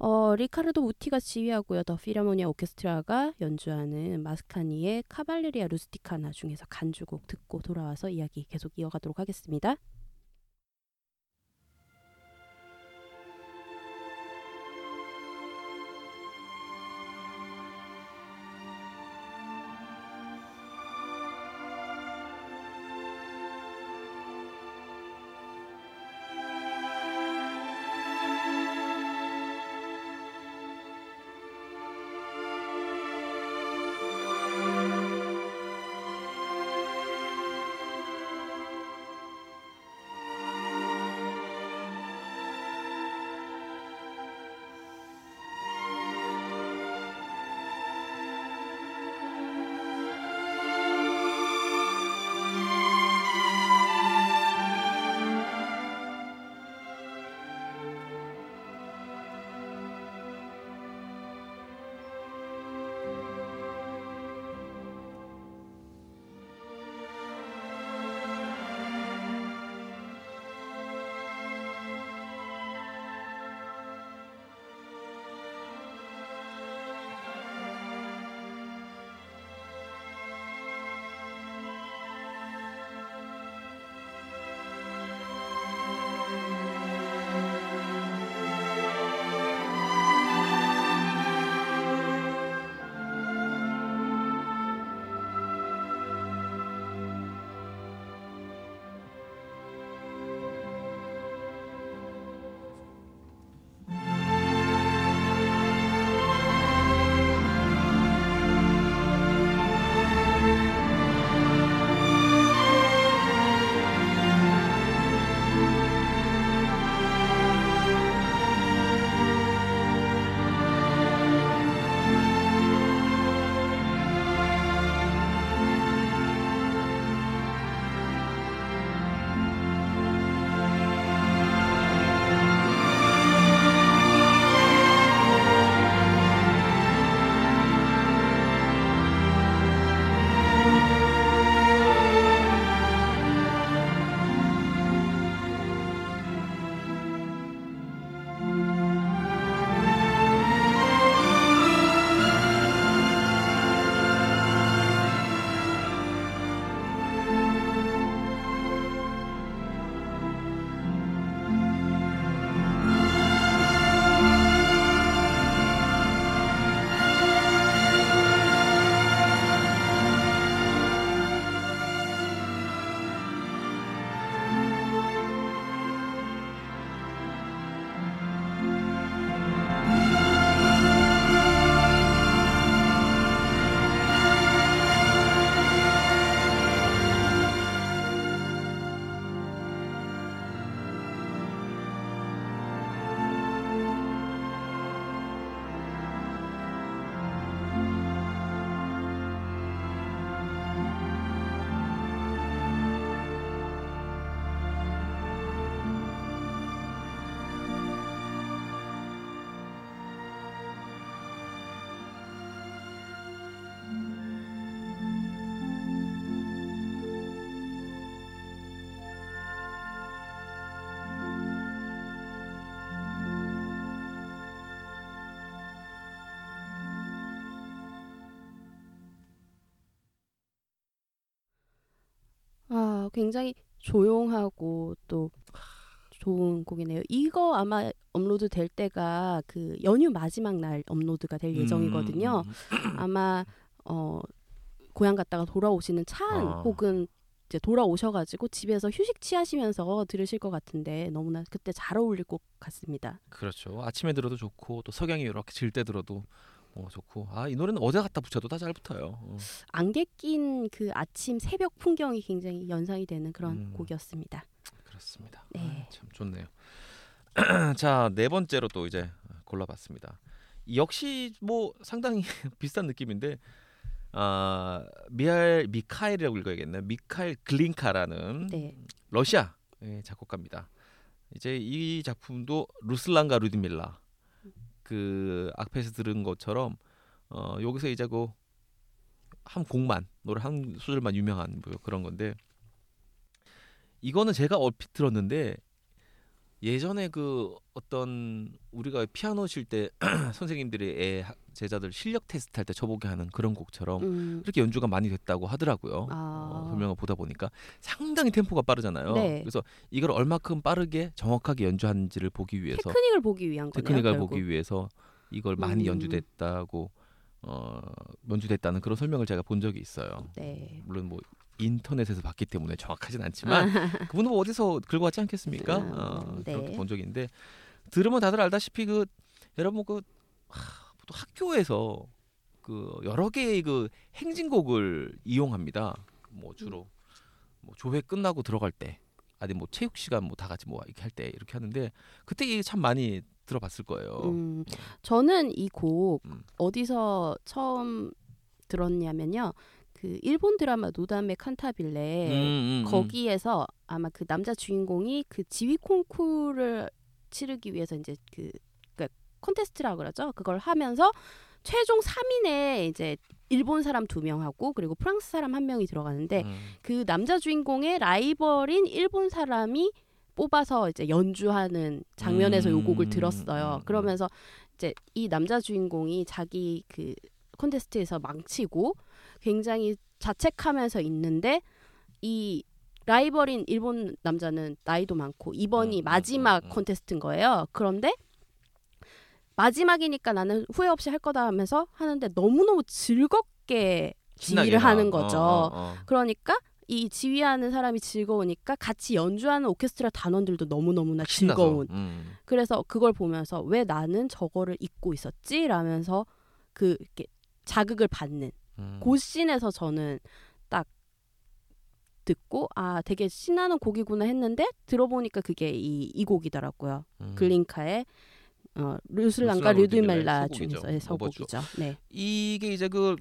어, 리카르도 우티가 지휘하고요. 더 피라모니아 오케스트라가 연주하는 마스카니의 카발레리아 루스티카나 중에서 간주곡 듣고 돌아와서 이야기 계속 이어가도록 하겠습니다. 아, 굉장히 조용하고 또 좋은 곡이네요. 이거 아마 업로드 될 때가 그 연휴 마지막 날 업로드가 될 예정이거든요. 음, 아마 어 고향 갔다가 돌아오시는 차안 아. 혹은 이제 돌아오셔가지고 집에서 휴식 취하시면서 들으실 것 같은데 너무나 그때 잘 어울릴 것 같습니다. 그렇죠. 아침에 들어도 좋고 또 석양이 이렇게 질 때 들어도 뭔가 좋고 아 이 노래는 어제 갖다 붙여도 다 잘 붙어요. 어. 안개 낀 그 아침 새벽 풍경이 굉장히 연상이 되는 그런 음. 곡이었습니다. 그렇습니다. 네. 아, 참 좋네요. 자 네 번째로 또 이제 골라봤습니다. 역시 뭐 상당히 비슷한 느낌인데 아 미하엘 미카엘이라고 읽어야겠네요. 미카엘 글린카라는 네. 러시아 의 작곡가입니다. 이제 이 작품도 루슬란과 루디밀라 그 앞에서 들은 것처럼 어 여기서 이제 그한 곡만 노래 한 소절만 유명한 뭐 그런 건데 이거는 제가 얼핏 들었는데 예전에 그 어떤 우리가 피아노 칠 때 선생님들이 애 하- 제자들 실력 테스트 할 때 쳐보게 하는 그런 곡처럼 음. 그렇게 연주가 많이 됐다고 하더라고요. 아. 어, 설명을 보다 보니까 상당히 템포가 빠르잖아요. 네. 그래서 이걸 얼마큼 빠르게 정확하게 연주하는지를 보기 위해서 테크닉을 보기 위한 거네요. 테크닉을 결국. 보기 위해서 이걸 많이 음. 연주됐다고 어 연주됐다는 그런 설명을 제가 본 적이 있어요. 네. 물론 뭐 인터넷에서 봤기 때문에 정확하진 않지만 그분은 뭐 어디서 긁어 왔지 않겠습니까? 아, 어, 네. 그렇게 본 있는데 들으면 다들 알다시피 그 여러분 그 하, 또 학교에서 그 여러 개의 그 행진곡을 이용합니다. 뭐 주로 뭐 조회 끝나고 들어갈 때 아니 뭐 체육 시간 뭐 다 같이 뭐 이렇게 할 때 이렇게 하는데 그때 이게 참 많이 들어봤을 거예요. 음, 저는 이곡 음. 어디서 처음 들었냐면요. 그 일본 드라마 노담의 칸타빌레 음, 음, 음. 거기에서 아마 그 남자 주인공이 그 지휘 콩쿠르를 치르기 위해서 이제 그 그러니까 콘테스트라고 그러죠. 그걸 하면서 최종 3인에 이제 일본 사람 두 명하고 그리고 프랑스 사람 한 명이 들어가는데 음. 그 남자 주인공의 라이벌인 일본 사람이 뽑아서 이제 연주하는 장면에서 요 곡을 음, 들었어요. 음, 그러면서 이제 이 남자 주인공이 자기 그 콘테스트에서 망치고 굉장히 자책하면서 있는데 이 라이벌인 일본 남자는 나이도 많고 이번이 음, 음, 마지막 음, 음. 콘테스트인 거예요. 그런데 마지막이니까 나는 후회 없이 할 거다 하면서 하는데 너무너무 즐겁게 지휘를 막, 하는 어, 거죠. 어, 어. 그러니까 이 지휘하는 사람이 즐거우니까 같이 연주하는 오케스트라 단원들도 너무너무나 신나서. 즐거운. 음. 그래서 그걸 보면서 왜 나는 저거를 잊고 있었지? 라면서 그 이렇게 자극을 받는 음. 그 씬에서 저는 딱 듣고 아 되게 신나는 곡이구나 했는데 들어보니까 그게 이, 이 곡이더라고요. 음. 글린카의 어, 루슬랑과 류드멜라 루드멜라의 중에서의 서곡이죠. 네. 이게 이제 그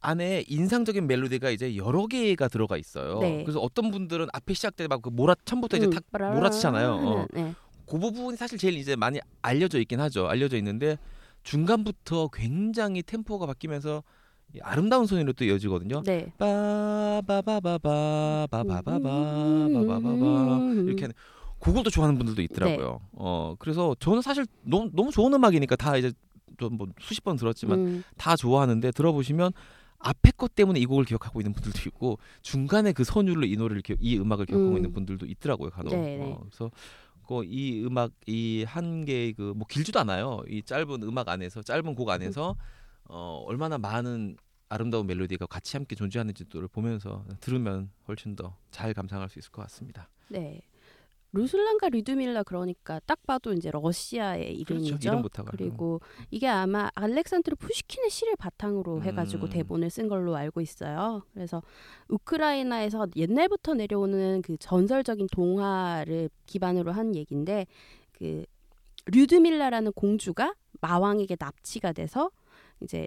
안에 인상적인 멜로디가 이제 여러 개가 들어가 있어요. 네. 그래서 어떤 분들은 앞에 시작때 막 그 몰아 처음부터 이제 음, 탁 몰아치잖아요. 어. 네. 그 부분이 사실 제일 이제 많이 알려져 있긴 하죠. 알려져 있는데 중간부터 굉장히 템포가 바뀌면서 이 아름다운 소리로 또 이어지거든요. 네. 빠바바바바바바바바바바 이렇게 하는 그걸 또 좋아하는 분들도 있더라고요. 어 그래서 저는 사실 너무 너무 좋은 음악이니까 다 이제 좀뭐 수십 번 들었지만 음, 다 좋아하는데 들어보시면 앞에 것 때문에 이 곡을 기억하고 있는 분들도 있고 중간에 그 선율로 이 노래를 기억, 이 음악을 기억하고 음. 있는 분들도 있더라고요 간혹. 네, 네. 어, 그래서 그이 음악 이 한 개의 그 뭐 길지도 않아요. 이 짧은 음악 안에서 짧은 곡 안에서 어 얼마나 많은 아름다운 멜로디가 같이 함께 존재하는지를 보면서 들으면 훨씬 더 잘 감상할 수 있을 것 같습니다. 네. 루슬랑과 류드밀라 그러니까 딱 봐도 이제 러시아의 이름이죠. 그렇죠. 그리고 이게 아마 알렉산드르 푸시킨의 시를 바탕으로 음. 해가지고 대본을 쓴 걸로 알고 있어요. 그래서 우크라이나에서 옛날부터 내려오는 그 전설적인 동화를 기반으로 한 얘기인데 그 류드밀라라는 공주가 마왕에게 납치가 돼서 이제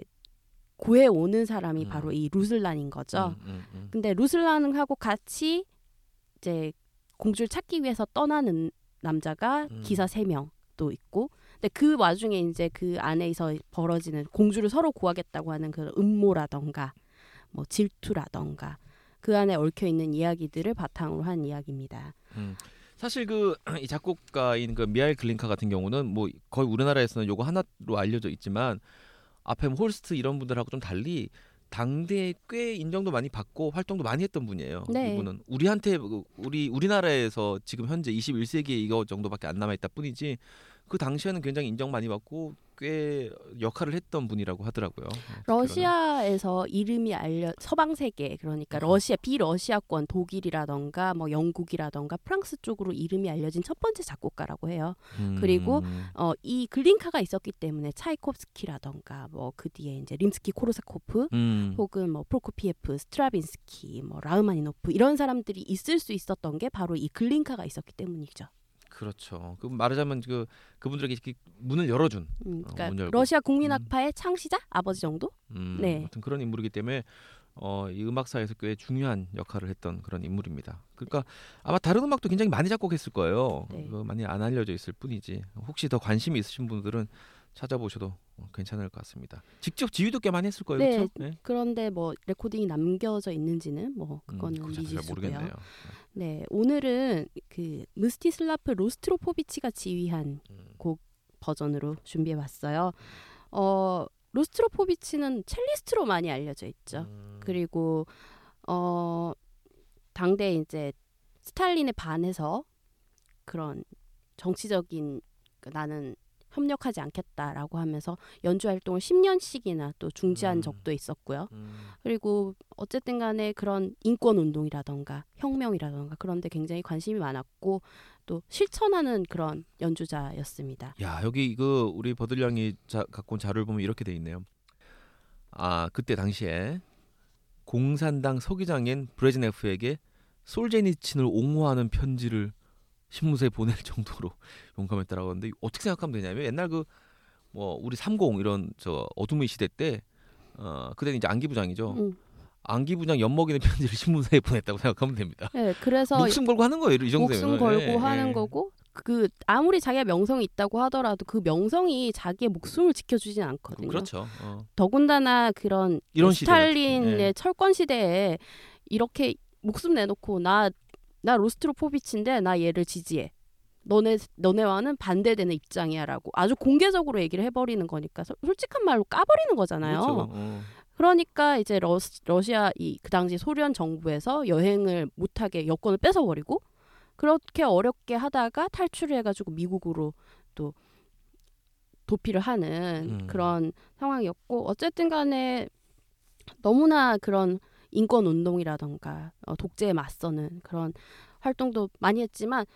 구해 오는 사람이 음. 바로 이 루슬란인 거죠. 음, 음, 음. 근데 루슬란하고 같이 이제 공주를 찾기 위해서 떠나는 남자가 음. 기사 세 명도 있고 근데 그 와중에 이제 그 안에서 벌어지는 공주를 서로 구하겠다고 하는 그 음모라던가 뭐 질투라던가 그 안에 얽혀 있는 이야기들을 바탕으로 한 이야기입니다. 음. 사실 그 이 작곡가인 그 미하일 글린카 같은 경우는 뭐 거의 우리나라에서는 요거 하나로 알려져 있지만 앞에 뭐 홀스트 이런 분들하고 좀 달리 당대에 꽤 인정도 많이 받고 활동도 많이 했던 분이에요. 네. 이분은 우리한테 그 우리 우리나라에서 지금 현재 21세기에 이거 정도밖에 안 남아 있다 뿐이지 그 당시에는 굉장히 인정 많이 받고 꽤 역할을 했던 분이라고 하더라고요. 어. 러시아에서 이름이 알려 서방 세계 그러니까 음. 러시아 비러시아권 독일이라던가 뭐 영국이라던가 프랑스 쪽으로 이름이 알려진 첫 번째 작곡가라고 해요. 그리고 음. 어, 이 글린카가 있었기 때문에 차이콥스키라던가 뭐 그 뒤에 이제 림스키 코르사코프 음. 혹은 뭐 프로코피에프, 스트라빈스키, 뭐 라흐마니노프 이런 사람들이 있을 수 있었던 게 바로 이 글린카가 있었기 때문이죠. 그렇죠. 그 말하자면 그 그분들에게 문을 열어준 음, 어, 그러니까 문 열고. 러시아 국민악파의 창시자 아버지 정도? 음, 네. 아무튼 그런 인물이기 때문에 어, 이 음악사에서 꽤 중요한 역할을 했던 그런 인물입니다. 그러니까 아마 다른 음악도 굉장히 많이 작곡했을 거예요. 네. 그 많이 안 알려져 있을 뿐이지. 혹시 더 관심이 있으신 분들은 찾아보셔도 어, 괜찮을 것 같습니다. 직접 지휘도 꽤 많이 했을 거예요. 네. 그렇죠? 네. 그런데 뭐 레코딩이 남겨져 있는지는 뭐 그거는 음, 그거 잘 미지수고요. 모르겠네요. 네, 오늘은 그 무스티슬라프 로스트로포비치가 지휘한 음. 버전으로 준비해 봤어요. 어, 로스트로포비치는 첼리스트로 많이 알려져 있죠. 음. 그리고 어 당대 이제 스탈린에 반해서 그런 정치적인 그 나는 협력하지 않겠다라고 하면서 연주 활동을 10년씩이나 또 중지한 음. 적도 있었고요. 음. 그리고 어쨌든 간에 그런 인권 운동이라던가 혁명이라던가 그런 데 굉장히 관심이 많았고 또 실천하는 그런 연주자였습니다. 야 여기 이거 우리 버들량이 자, 갖고 온 자료를 보면 이렇게 돼 있네요. 아 그때 당시에 공산당 서기장인 브레즈네프에게 솔제니친을 옹호하는 편지를 신문사에 보낼 정도로 용감했다라고 하는데 어떻게 생각하면 되냐면 옛날 그 뭐 우리 30 이런 저 어둠의 시대 때 어, 그때는 이제 안기 부장이죠. 음. 안기 부장 엿먹이는 편지를 신문사에 보냈다고 생각하면 됩니다. 네, 그래서 목숨 걸고 하는 거예요, 이 정도면. 목숨 걸고 예, 하는 예. 거고 그 아무리 자기가 명성이 있다고 하더라도 그 명성이 자기의 목숨을 지켜주진 않거든요. 그렇죠. 어. 더군다나 그런 이런 스탈린의 예. 철권 시대에 이렇게 목숨 내놓고 나 나 로스트로포비치인데 나 얘를 지지해. 너네 너네와는 반대되는 입장이야라고 아주 공개적으로 얘기를 해버리는 거니까 서- 솔직한 말로 까버리는 거잖아요. 그렇죠. 어. 그러니까 이제 러시, 러시아 이 그 당시 소련 정부에서 여행을 못하게 여권을 뺏어버리고 그렇게 어렵게 하다가 탈출을 해가지고 미국으로 또 도피를 하는 음. 그런 상황이었고 어쨌든 간에 너무나 그런 인권 운동이라던가 어, 독재에 맞서는 그런 활동도 많이 했지만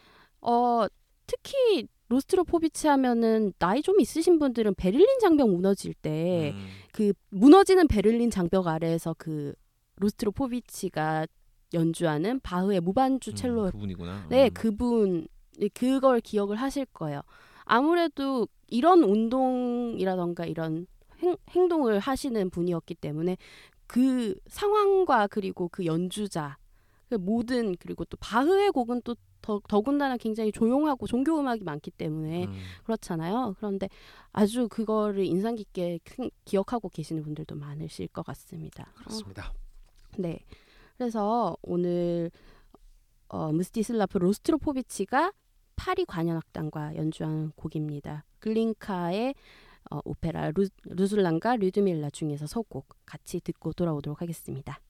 어 특히 로스트로포비치 하면은 나이 좀 있으신 분들은 베를린 장벽 무너질 때 음. 그 무너지는 베를린 장벽 아래에서 그 로스트로포비치가 연주하는 바흐의 무반주 첼로 음, 그분이구나. 네 음. 그분 그걸 기억을 하실 거예요. 아무래도 이런 운동이라던가 이런 행, 행동을 하시는 분이었기 때문에 그 상황과 그리고 그 연주자 그 모든 그리고 또 바흐의 곡은 또 더, 더군다나 굉장히 조용하고 종교 음악이 많기 때문에 음. 그렇잖아요. 그런데 아주 그거를 인상 깊게 큰- 기억하고 계시는 분들도 많으실 것 같습니다. 어, 그렇습니다. 네. 그래서 오늘 어, 무스티슬라프 로스트로포비치가 파리 관현악단과 연주한 곡입니다. 글린카의 어, 오페라 루, 루술란과 류드밀라 중에서 서곡 같이 듣고 돌아오도록 하겠습니다.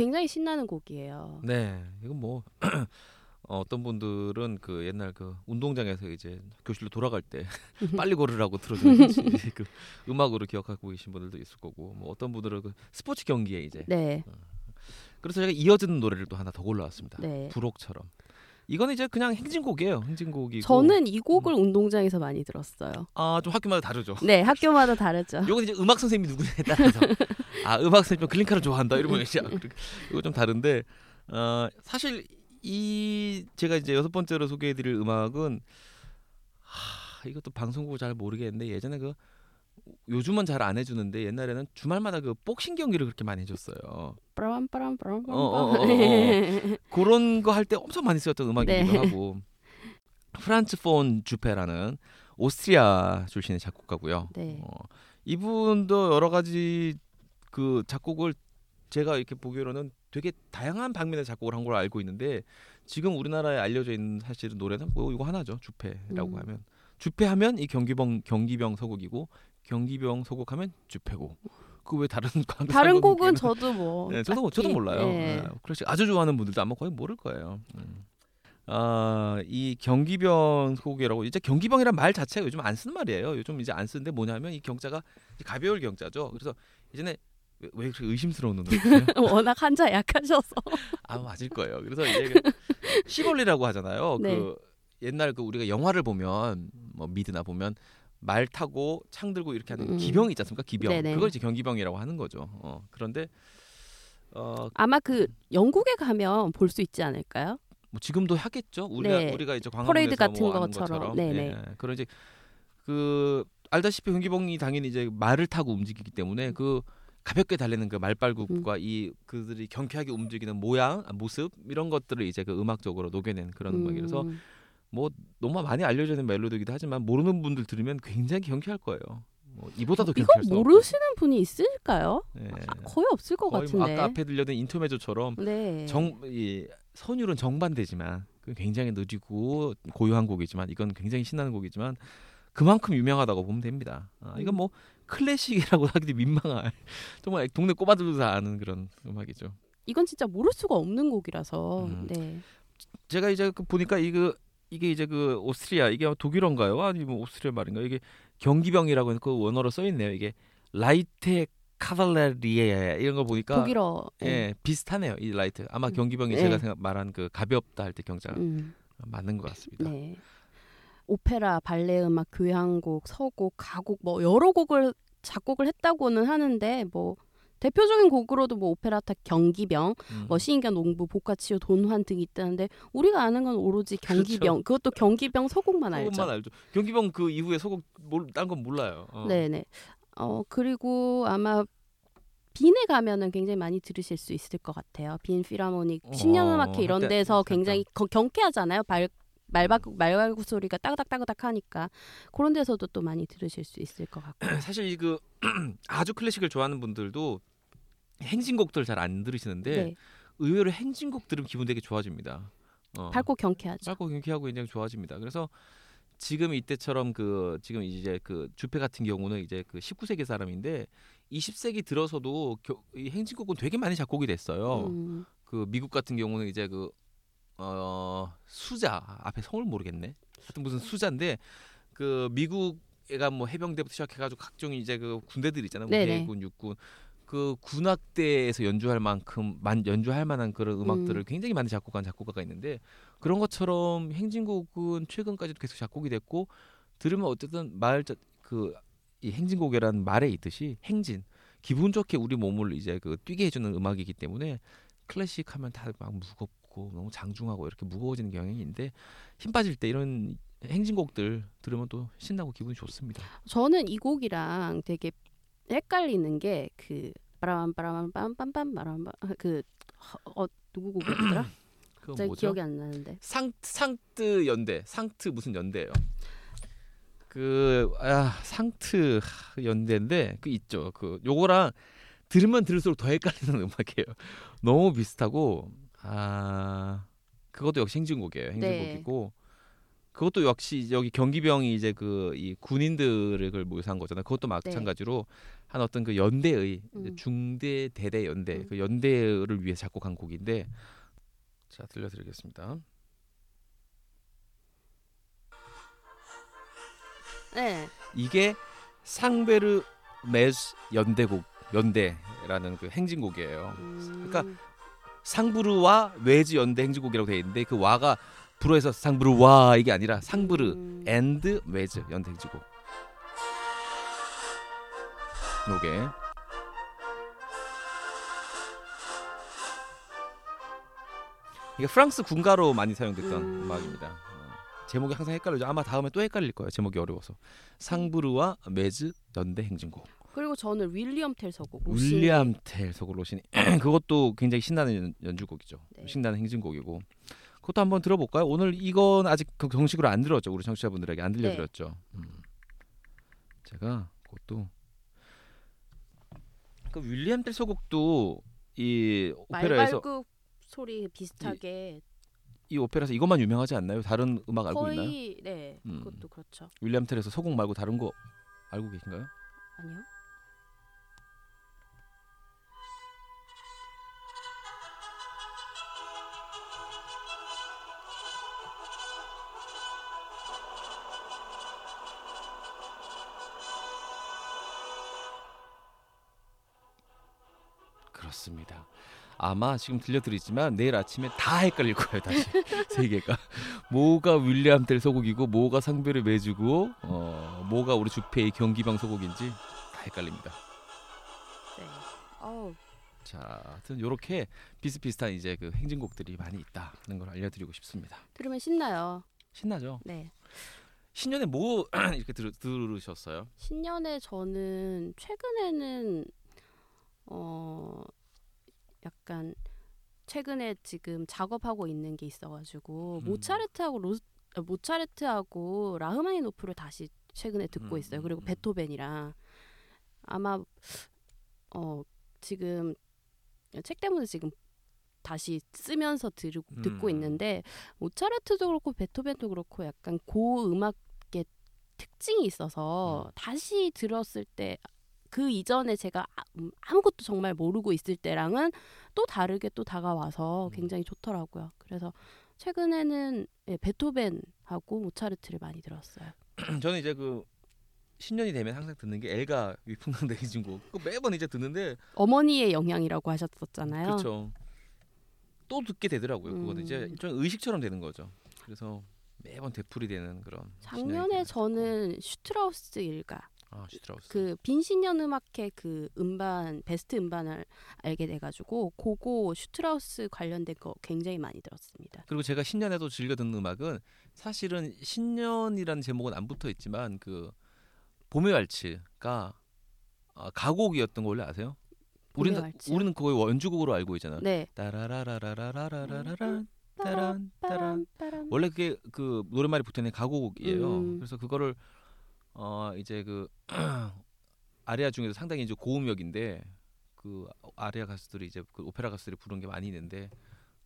굉장히 신나는 곡이에요. 네, 이건 뭐 어, 어떤 분들은 그 옛날 그 운동장에서 이제 교실로 돌아갈 때 빨리 걸으라고 틀어주는 그 음악으로 기억하고 계신 분들도 있을 거고 뭐 어떤 분들은 그 스포츠 경기에 이제 네. 그래서 제가 이어지는 노래를 또 하나 더 골라왔습니다. 네. 부록처럼 이거는 이제 그냥 행진곡이에요. 행진곡이고 저는 이 곡을 운동장에서 많이 들었어요. 아 좀 학교마다 다르죠. 네, 학교마다 다르죠. 요건 이제 음악 선생님이 누구냐에 따라서 아 음악 선생님 글린카를 좋아한다 이러면 이제 아, 이거 좀 다른데 어 사실 이 제가 이제 여섯 번째로 소개해드릴 음악은 하, 이것도 방송국 잘 모르겠는데 예전에 그 요즘은 잘 안 해주는데 옛날에는 주말마다 그 복싱 경기를 그렇게 많이 해줬어요. 빠람 빠람 빠람 어, 어, 어, 어, 어. 빠람. 그런 거 할 때 엄청 많이 쓰였던 음악이기도 네. 하고 프란츠 폰 주페라는 오스트리아 출신의 작곡가고요. 네. 어, 이분도 여러 가지 그 작곡을 제가 이렇게 보기로는 되게 다양한 방면의 작곡을 한 걸로 알고 있는데 지금 우리나라에 알려져 있는 사실은 노래는 뭐 이거 하나죠 주패라고 음. 하면 주패하면 이 경기병 경기병 서곡이고 경기병 서곡하면 주패고 그 왜 다른 광 다른 곡은 저도 뭐 네, 저도 저도 딱히, 몰라요. 네. 네. 클래식 아주 좋아하는 분들도 아마 거의 모를 거예요. 음. 아, 이 경기병 소곡이라고 이제 경기병이란 말 자체가 요즘 안 쓰는 말이에요. 요즘 이제 안 쓰는데 뭐냐면 이 경자가 가벼울 경자죠. 그래서 예전에 왜, 왜 그렇게 의심스러운 눈으로 워낙 한자 약하셔서 아 맞을 거예요. 그래서 이제 그 시벌리라고 하잖아요. 네. 그 옛날 그 우리가 영화를 보면 뭐 미드나 보면 말 타고 창 들고 이렇게 하는 음. 기병 있지 않습니까? 기병. 네네. 그걸 이제 경기병이라고 하는 거죠. 어, 그런데 어, 아마 그 영국에 가면 볼 수 있지 않을까요? 뭐 지금도 하겠죠. 우리가 네. 우리가 이제 광화문에서 같은 뭐 것처럼. 것처럼. 예. 그런 이제 그 알다시피 경기병이 당연히 이제 말을 타고 움직이기 때문에 그 가볍게 달리는 그 말발굽과 이 그들이 경쾌하게 움직이는 모양, 아, 모습 이런 것들을 이제 그 음악적으로 녹여낸 그런 음악이라서 음, 뭐 너무 많이 알려져 있는 멜로디이기도 하지만 모르는 분들 들으면 굉장히 경쾌할 거예요. 뭐 이보다도 이거 경쾌할 수 없고. 모르시는 분이 있을까요? 예. 거의 없을 것 거의 뭐 같은데. 아까 앞에 들려던 인터메조처럼 네. 정 이 선율은 정반대지만 그 굉장히 느리고 고요한 곡이지만 이건 굉장히 신나는 곡이지만 그만큼 유명하다고 보면 됩니다. 아, 이건 음. 뭐 클래식이라고 하기도 민망할 정말 동네 꼬마들도 다 아는 그런 음악이죠. 이건 진짜 모를 수가 없는 곡이라서. 음. 네. 제가 이제 그 보니까 이거 이게 이제 그 오스트리아 이게 독일어인가요? 아니면 오스트리아 말인가? 요 이게 경기병이라고 그 원어로 써 있네요. 이게 Leichte Kavallerie 이런 거 보니까 독일어. 네. 예 비슷하네요. 이 light 아마 음. 경기병이 네. 제가 생각 말한 그 가볍다 할 때 경자 음, 맞는 것 같습니다. 네. 오페라, 발레 음악, 교향곡, 서곡, 가곡 뭐 여러 곡을 작곡을 했다고는 하는데 뭐 대표적인 곡으로도 뭐 오페레타 경기병, 음. 뭐 시인과 농부, 보카치오, 돈환 등이 있다는데 우리가 아는 건 오로지 경기병. 그것도 경기병 서곡만 알죠. 서곡만 알죠. 경기병 그 이후에 소곡 딴건 몰라요. 어. 네네. 어 그리고 아마 빈에 가면은 굉장히 많이 들으실 수 있을 것 같아요. 빈 필하모닉 어, 신년음악회 이런 한때 데서. 굉장히 거- 경쾌하잖아요. 발 말발굽 말발굽 소리가 따그닥따그닥 하니까 그런 데서도 또 많이 들으실 수 있을 것 같고. 사실 이 그 아주 클래식을 좋아하는 분들도 행진곡들 잘 안 들으시는데 네. 의외로 행진곡 들으면 기분 되게 좋아집니다. 어. 밝고 경쾌하죠. 짧고 경쾌하고 굉장히 좋아집니다. 그래서 지금 이때처럼 그 지금 이제 그 주페 같은 경우는 이제 그 19세기 사람인데 20세기 들어서도 겨, 이 행진곡은 되게 많이 작곡이 됐어요. 음, 그 미국 같은 경우는 이제 그 어, 수자 앞에 성을 모르겠네. 하여튼 무슨 수자인데 그 미국 애가 뭐 해병대부터 시작해가지고 각종 이제 그 군대들 있잖아요. 뭐 네네. 해군, 육군 그 군악대에서 연주할 만큼 만 연주할 만한 그런 음악들을 음. 굉장히 많이 작곡한 작곡가가 있는데 그런 것처럼 행진곡은 최근까지도 계속 작곡이 됐고 들으면 어쨌든 말그 이 행진곡이라는 말에 있듯이 행진 기분 좋게 우리 몸을 이제 그 뛰게 해주는 음악이기 때문에 클래식 하면 다 막 무겁 고 너무 장중하고 이렇게 무거워지는 경향이 있는데 힘 빠질 때 이런 행진곡들 들으면 또 신나고 기분이 좋습니다. 저는 이 곡이랑 되게 헷갈리는 게그 빠라밤 빠라밤 빰빰빰 빠라밤 그 어, 누구 곡이었더라? 그건 잘 뭐죠? 기억이 안 나는데. 상 상트 연대 상트 무슨 연대예요? 그 아, 상트 하, 연대인데 그 있죠. 그 요거랑 들으면 들을수록 더 헷갈리는 음악이에요. 너무 비슷하고 아 그것도 역시 행진곡이에요. 행진곡이고 그것도 역시 여기 경기병이 이제 그 이 군인들을 그걸 묘사한 거잖아요. 그것도 마찬가지로 한 어떤 그 연대의 음. 중대 대대 연대 음. 그 연대를 위해 작곡한 곡인데 자 들려드리겠습니다. 네. 이게 Sambre et Meuse 연대곡 연대라는 그 행진곡이에요. 음, 그러니까 상브르와 뫼즈 연대 행진곡이라고 되어 있는데 그 와가 불어에서 상브르 와 이게 아니라 상브르 음. and 뫼즈 연대 행진곡. 요게 이게 프랑스 군가로 많이 사용됐던 음. 음. 악입니다 제목이 항상 헷갈리죠. 아마 다음에 또 헷갈릴 거예요. 제목이 어려워서. 상부르와 메즈 연대 행진곡. 그리고 저는 윌리엄 텔 서곡 로시니. 윌리엄 텔 속을 로시니 그것도 굉장히 신나는 연- 연주곡이죠. 네. 신나는 행진곡이고 그것도 한번 들어볼까요? 오늘 이건 아직 그 정식으로 안 들었죠. 우리 청취자분들에게 안 들려드렸죠. 음. 제가 그것도 그 윌리엄 텔 소곡도 이 오페라에서 말발굽 소리 비슷하게 이 오페라에서 이것만 유명하지 않나요? 다른 음악 알고 거의 있나요? 네 음. 그것도 그렇죠. 윌리엄 텔에서 소곡 말고 다른 거 알고 계신가요? 아니요. 그렇습니다. 아마 지금 들려드리지만 내일 아침에 다 헷갈릴 거예요 다시 세 개가 뭐가 윌리엄 텔 소곡이고 뭐가 상배를 매주고 어 뭐가 우리 주페이 경기방 소곡인지 다 헷갈립니다. 네. 어우 자, 하여튼 이렇게 비슷비슷한 이제 그 행진곡들이 많이 있다는 걸 알려드리고 싶습니다. 들으면 신나요. 신나죠? 네. 신년에 뭐 이렇게 들, 들으셨어요? 신년에 저는 최근에는 어 약간 최근에 지금 작업하고 있는 게 있어가지고 음. 모차르트하고 로 어, 모차르트하고 라흐마니노프를 다시 최근에 듣고 음, 있어요. 음, 그리고 음. 베토벤이랑 아마 어 지금 책 때문에 지금 다시 쓰면서 들, 듣고 음. 있는데 모차르트도 그렇고 베토벤도 그렇고 약간 고 음악의 특징이 있어서 음. 다시 들었을 때 그 이전에 제가 아- 음, 아무것도 정말 모르고 있을 때랑은 또 다르게 또 다가와서 음. 굉장히 좋더라고요. 그래서 최근에는 예, 베토벤하고 모차르트를 많이 들었어요. 저는 이제 그 신년이 되면 항상 듣는 게 엘가 위풍당대 행진곡. 그 매번 이제 듣는데 어머니의 영향이라고 하셨었잖아요. 그렇죠. 또 듣게 되더라고요. 그거는 음. 이제 일종의 의식처럼 되는 거죠. 그래서 매번 되풀이 되는 그런. 작년에. 저는 슈트라우스 일가 아 슈트라우스. 그 빈신년 음악회 그 음반 베스트 음반을 알게 돼가지고 그거 슈트라우스 관련된 거 굉장히 많이 들었습니다. 그리고 제가 신년에도 즐겨 듣는 음악은 사실은 신년이라는 제목은 안 붙어 있지만 그 봄의 왈츠가 아, 가곡이었던 거 원래 아세요? 우리는? 우리는 그거 연주곡으로 알고 있잖아요. 네. 따라라라라라라라란 따란 따란. 원래 그게 그 노랫말이 붙어 있는 가곡이에요. 음. 그래서 그거를 어 이제 그 아리아 중에서 상당히 이제 고음역인데 그 아리아 가수들이 이제 그 오페라 가수들이 부른 게 많이 있는데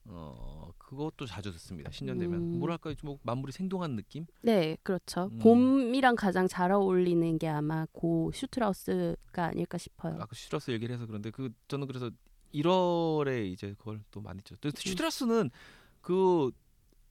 어 그것도 자주 듣습니다. 신년 되면 음. 뭐랄까 좀 만물이 생동한 느낌? 네, 그렇죠. 음. 봄이랑 가장 잘 어울리는 게 아마 고 슈트라우스가 아닐까 싶어요. 아까 슈트라우스 얘기를 해서 그런데 그 저는 그래서 1월에 이제 그걸 또 많이 죠. 또 슈트라우스는 그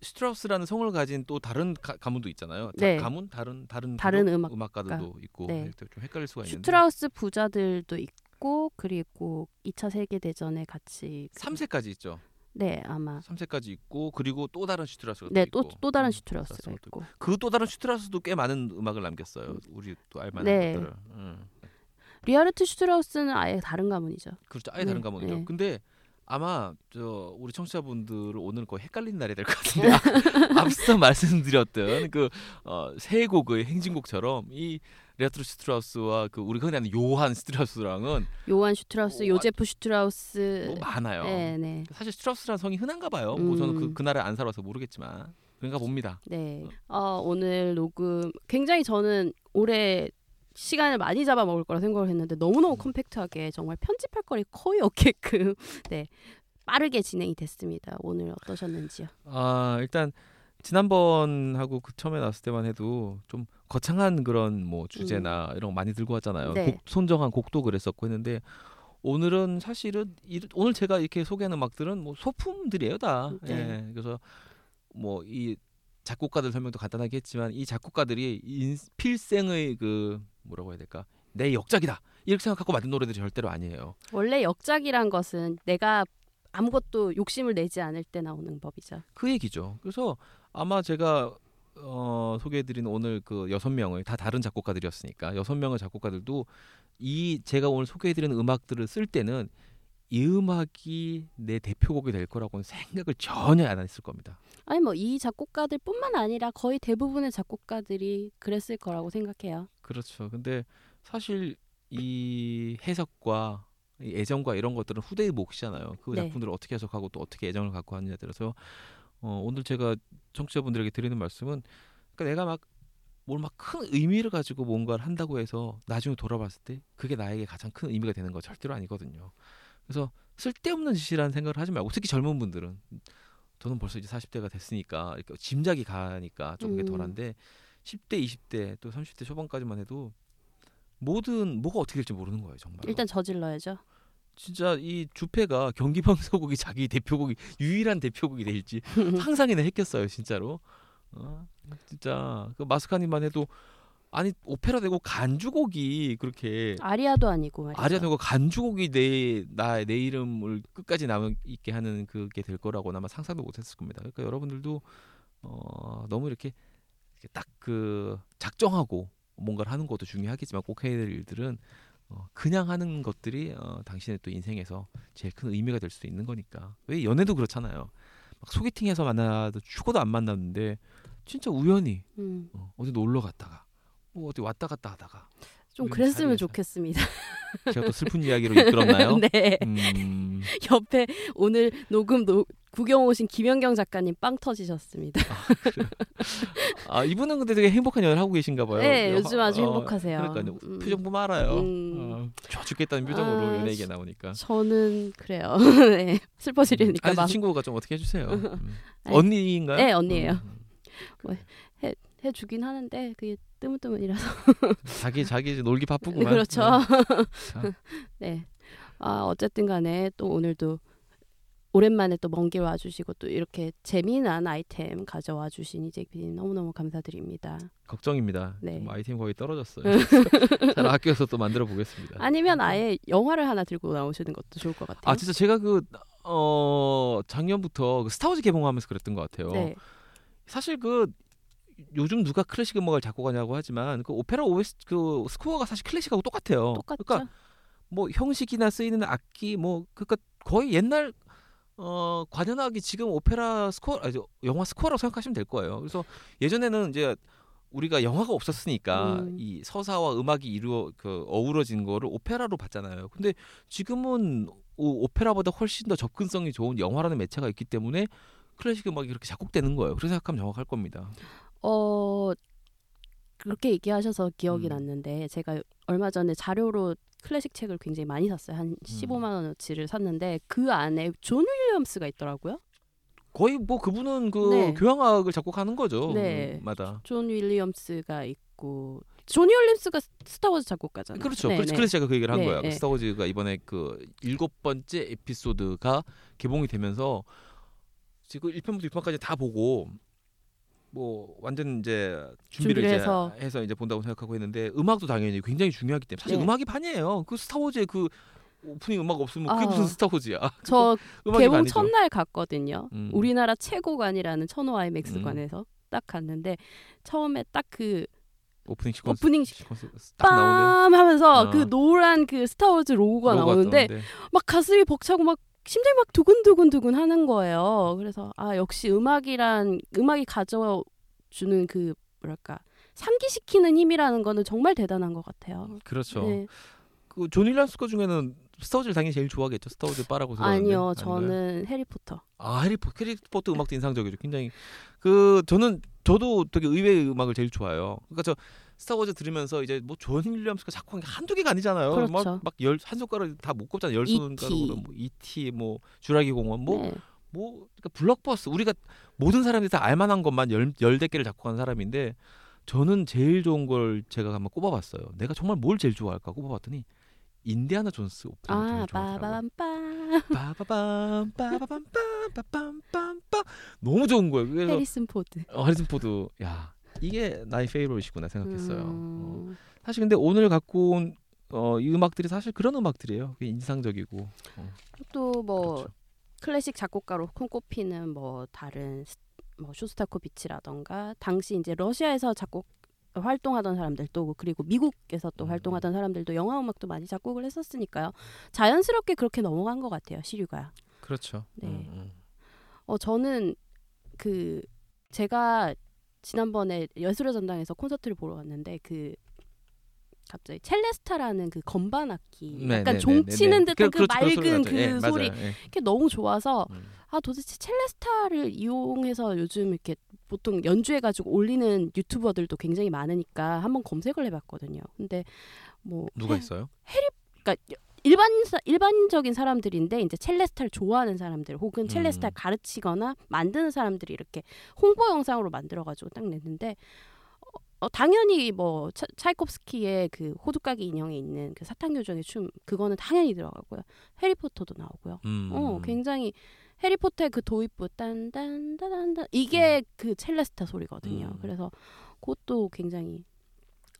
슈트라우스라는 성을 가진 또 다른 가, 가문도 있잖아요. 다- 네. 가문 다른 다른 다른 가족? 음악가. 음악가들도 있고 네. 좀 헷갈릴 수가 있는데. 슈트라우스 부자들도 있고 그리고 2차 세계 대전에 같이 그- 3세까지 있죠. 네, 아마 3세까지 있고 그리고 또 다른 슈트라우스가 네, 또 또 다른 음, 슈트라우스가 또 있고. 그 또 다른 슈트라우스도 꽤 많은 음악을 남겼어요. 우리 또 알만한 네. 것들을. 음. 리하르트 슈트라우스는 아예 다른 가문이죠. 그렇죠. 아예 다른 네, 가문이죠. 네. 근데 아마 저 우리 청취자분들을 오늘 거의 헷갈리는 날이 될 것 같은데 아, 앞서 말씀드렸던 그세 곡의 행진곡처럼 이 리하르트 슈트라우스와 그 우리가 흔히 아는 요한 슈트라우스랑은 요한 슈트라우스, 오, 요제프 슈트라우스. 뭐 많아요. 네, 네. 사실 슈트라우스라는 성이 흔한가 봐요. 뭐 저는 그, 음. 그 나라에 안 살아서 모르겠지만 그런가 봅니다. 네. 어, 오늘 녹음 굉장히 저는 올해 시간을 많이 잡아 먹을 거라 생각을 했는데 너무너무 음. 컴팩트하게 정말 편집할 거리 거의 없게끔 네. 빠르게 진행이 됐습니다. 오늘 어떠셨는지요? 아 일단 지난번 하고 그 처음에 나왔을 때만 해도 좀 거창한 그런 뭐 주제나 이런 거 많이 들고 왔잖아요. 음. 네. 곡 손정한 곡도 그랬었고 했는데 오늘은 사실은 이- 오늘 제가 이렇게 소개하는 음악들은 뭐 소품들이에요 다. 네. 예. 그래서 뭐 이 작곡가들 설명도 간단하게 했지만 이 작곡가들이 인, 필생의 그 뭐라고 해야 될까 내 역작이다 이렇게 생각하고 만든 노래들이 절대로 아니에요. 원래 역작이란 것은 내가 아무것도 욕심을 내지 않을 때 나오는 법이죠. 그 얘기죠. 그래서 아마 제가 어, 소개해드린 오늘 그 여섯 명의 다 다른 작곡가들이었으니까 여섯 명의 작곡가들도 이 제가 오늘 소개해드리는 음악들을 쓸 때는 이 음악이 내 대표곡이 될 거라고는 생각을 전혀 안 했을 겁니다. 아니 뭐 이 작곡가들뿐만 아니라 거의 대부분의 작곡가들이 그랬을 거라고 생각해요. 그렇죠. 근데 사실 이 해석과 이 애정과 이런 것들은 후대의 몫이잖아요. 그 네. 작품들을 어떻게 해석하고 또 어떻게 애정을 갖고 하느냐에 따라서 어, 오늘 제가 청취자분들에게 드리는 말씀은 그러니까 내가 막 뭘 막 큰 의미를 가지고 뭔가를 한다고 해서 나중에 돌아봤을 때 그게 나에게 가장 큰 의미가 되는 거 절대로 아니거든요. 그래서 쓸데없는 짓이라는 생각을 하지 말고 특히 젊은 분들은 저는 벌써 이제 40대가 됐으니까 이렇게 짐작이 가니까 좀 그게 음. 덜한데 10대, 20대 또 30대 초반까지만 해도 뭐든 뭐가 어떻게 될지 모르는 거예요 정말. 일단 저질러야죠. 진짜 이 주패가 경기 방송국이 자기 대표곡이 유일한 대표곡이 될지 상상이나 했겠어요 진짜로. 어? 진짜 그 마스카님만 해도 아니 오페라 되고 간주곡이 그렇게 아리아도 아니고 말이죠. 아리아 되고 간주곡이 내나내 이름을 끝까지 남아 있게 하는 그게 될 거라고는 아마 상상도 못했을 겁니다. 그러니까 여러분들도 어 너무 이렇게 딱 그 작정하고 뭔가를 하는 것도 중요하겠지만 꼭 해야 될 일들은 어, 그냥 하는 것들이 어, 당신의 또 인생에서 제일 큰 의미가 될수 있는 거니까 왜 연애도 그렇잖아요. 막 소개팅해서 만나도 죽어도 안 만났는데 진짜 우연히 음, 어, 어디 놀러 갔다가 뭐 어디 왔다 갔다 하다가 좀 그랬으면. 좋겠습니다. 제가 또 슬픈 이야기로 이끌었나요? 네. 음, 옆에 오늘 녹음 노, 구경 오신 김연경 작가님 빵 터지셨습니다. 아 이분은 근데 되게 행복한 연애를 하고 계신가 봐요. 네, 어, 요즘 아주 어, 행복하세요. 그러니까요. 음. 표정 보면 알아요. 음. 어, 좋아 죽겠다는 표정으로 아, 얘기 나오니까. 저는 그래요. 네. 슬퍼지려니까 아니 막 친구가 좀 어떻게 해주세요. 음. 언니인가요? 네, 언니예요. 음. 해주긴 하는데 그게 뜨문뜨문이라서 자기 자기 이제 놀기 바쁘구만. 그렇죠. 자. 네. 아 어쨌든 간에 또 오늘도 오랜만에 또 먼 길 와주시고 또 이렇게 재미난 아이템 가져와 주신 이재 PD님 너무너무 감사드립니다. 걱정입니다. 네. 좀 아이템 거의 떨어졌어요. 잘 아껴서 또 만들어 보겠습니다. 아니면 아예 영화를 하나 들고 나오시는 것도 좋을 것 같아요. 아 진짜 제가 그 어, 작년부터 그 스타워즈 개봉하면서 그랬던 것 같아요. 네. 사실 그 요즘 누가 클래식 음악을 작곡하냐고 하지만 그 오페라 OS 그 스코어가 사실 클래식하고 똑같아요. 똑같죠. 그러니까 뭐 형식이나 쓰이는 악기 뭐 그러니까 거의 옛날 어 관현악이 지금 오페라 스코어 아니 저 영화 스코어라고 생각하시면 될 거예요. 그래서 예전에는 이제 우리가 영화가 없었으니까 음. 이 서사와 음악이 이루어 그 어우러진 거를 오페라로 봤잖아요. 근데 지금은 오, 오페라보다 훨씬 더 접근성이 좋은 영화라는 매체가 있기 때문에 클래식 음악이 그렇게 작곡되는 거예요. 그렇게 생각하면 정확할 겁니다. 어 그렇게 얘기하셔서 기억이 음. 났는데 제가 얼마 전에 자료로 클래식 책을 굉장히 많이 샀어요. 음. 한 15만 원어치를 샀는데 그 안에 존 윌리엄스가 있더라고요. 거의 뭐 그분은 그 네. 교향악을 작곡하는 거죠. 네. 마다. 존 윌리엄스가 있고 존 윌리엄스가 스타워즈 작곡가잖아요. 그렇죠. 네, 그렇죠. 네. 그래서 제가 그 얘기를 한 네, 거야. 네. 스타워즈가 이번에 그 일곱 번째 에피소드가 개봉이 되면서 지금 1편부터 6편까지 다 보고 뭐 완전 이제 준비를, 준비를 이제 해서. 해서. 이제 본다고 생각하고 있는데 음악도 당연히 굉장히 중요하기 때문에 사실 네. 음악이 반이에요. 그 스타워즈의 그 오프닝 음악 없으면 그게 아. 무슨 스타워즈야. 저 개봉 반이죠. 첫날 갔거든요. 음. 우리나라 최고관이라는 천호 음. 아이맥스관에서 딱 갔는데 처음에 딱그 오프닝 시퀀스 오프닝 시- 시퀀스 딱 나오네요. 빰 하면서 어. 그 노란 그 스타워즈 로고가 로고가 나오는데. 막 가슴이 벅차고 막 심장이 막 두근두근 두근 하는 거예요. 그래서 아 역시 음악이란 음악이 가져주는 그 뭐랄까 상기시키는 힘이라는 거는 정말 대단한 것 같아요. 그렇죠. 네. 그존 윌리엄스 거 중에는 스타워즈를 당연히 제일 좋아하겠죠. 스타워즈 빠라고. 아니요, 아닌가요? 저는 해리포터. 아 해리포 해리포터 음악도 인상적이죠. 굉장히 그 저는 저도 되게 의외의 음악을 제일 좋아해요. 그러니까 저 스타워즈 들으면서 이제 뭐 존 윌리엄스가 작곡한 게 한두 개가 아니잖아요. 그렇죠. 막열한 손가락 다 못 꼽잖아요. 열 손가락으로 E.T.. 뭐 E.T. 뭐 주라기 공원 뭐 네. 뭐 그러니까 블록버스 우리가 모든 사람들이 다 알만한 것만 열 열댓 개를 간 사람인데 저는 제일 좋은 걸 제가 한번 꼽아봤어요. 내가 정말 뭘 제일 좋아할까 꼽아봤더니 인디아나 존스 오페라 아 제일 좋아하더라고요. 빠밤빰 빠바밤 빠바밤 빠바밤빰빰빰 너무 좋은 거예요. 그래서 해리슨 포드. 어, 해리슨 포드 야 이게 나의 favorite이구나 생각했어요. 어. 음, 사실 근데 오늘 갖고 온 어, 이 음악들이 사실 그런 음악들이에요. 인상적이고. 어, 또뭐 그렇죠. 클래식 작곡가로 손꼽히는 뭐 다른 스- 뭐 쇼스타코비치라던가 당시 이제 러시아에서 작곡 활동하던 사람들도 그리고 미국에서 또 음. 활동하던 사람들도 영화 음악도 많이 작곡을 했었으니까요. 자연스럽게 그렇게 넘어간 것 같아요. 시류가. 그렇죠. 네. 음, 음. 어 저는 그 제가 지난번에 예술의 전당에서 콘서트를 보러 갔는데 그 갑자기 첼레스타라는 그 건반 악기 네, 약간 네, 종 네, 네, 치는 네. 듯한 그, 그렇죠, 그런 소리 맑은. 그 예, 소리 맞아요. 예. 그게 너무 좋아서 음. 아 도대체 첼레스타를 이용해서 요즘 이렇게 보통 연주해 가지고 올리는 유튜버들도 굉장히 많으니까 한번 검색을 해봤거든요. 근데 뭐 누가 해- 있어요? 그러니까 일반 일반적인 사람들인데 이제 첼레스타를 좋아하는 사람들 혹은 첼레스타 음. 를 가르치거나 만드는 사람들이 이렇게 홍보 영상으로 만들어 가지고 딱 냈는데 어, 어, 당연히 뭐 차, 차이콥스키의 그 호두까기 인형에 있는 그 사탕 요정의 춤 그거는 당연히 들어가고요. 해리포터도 나오고요. 음. 어, 굉장히 해리포터의 그 도입부 딴딴따단단 이게 그 첼레스타 소리거든요. 음. 그래서 그것도 굉장히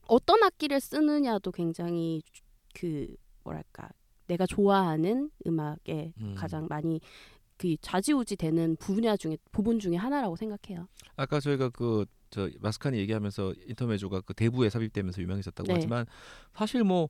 어떤 악기를 쓰느냐도 굉장히 주- 그 뭐랄까 내가 좋아하는 음악에 음. 가장 많이 그 좌지우지 되는 분야 중에 부분 중에 하나라고 생각해요. 아까 저희가 그 저 마스카니 얘기하면서 인터메조가 그 대부에 삽입되면서 유명해졌다고 네. 하지만 사실 뭐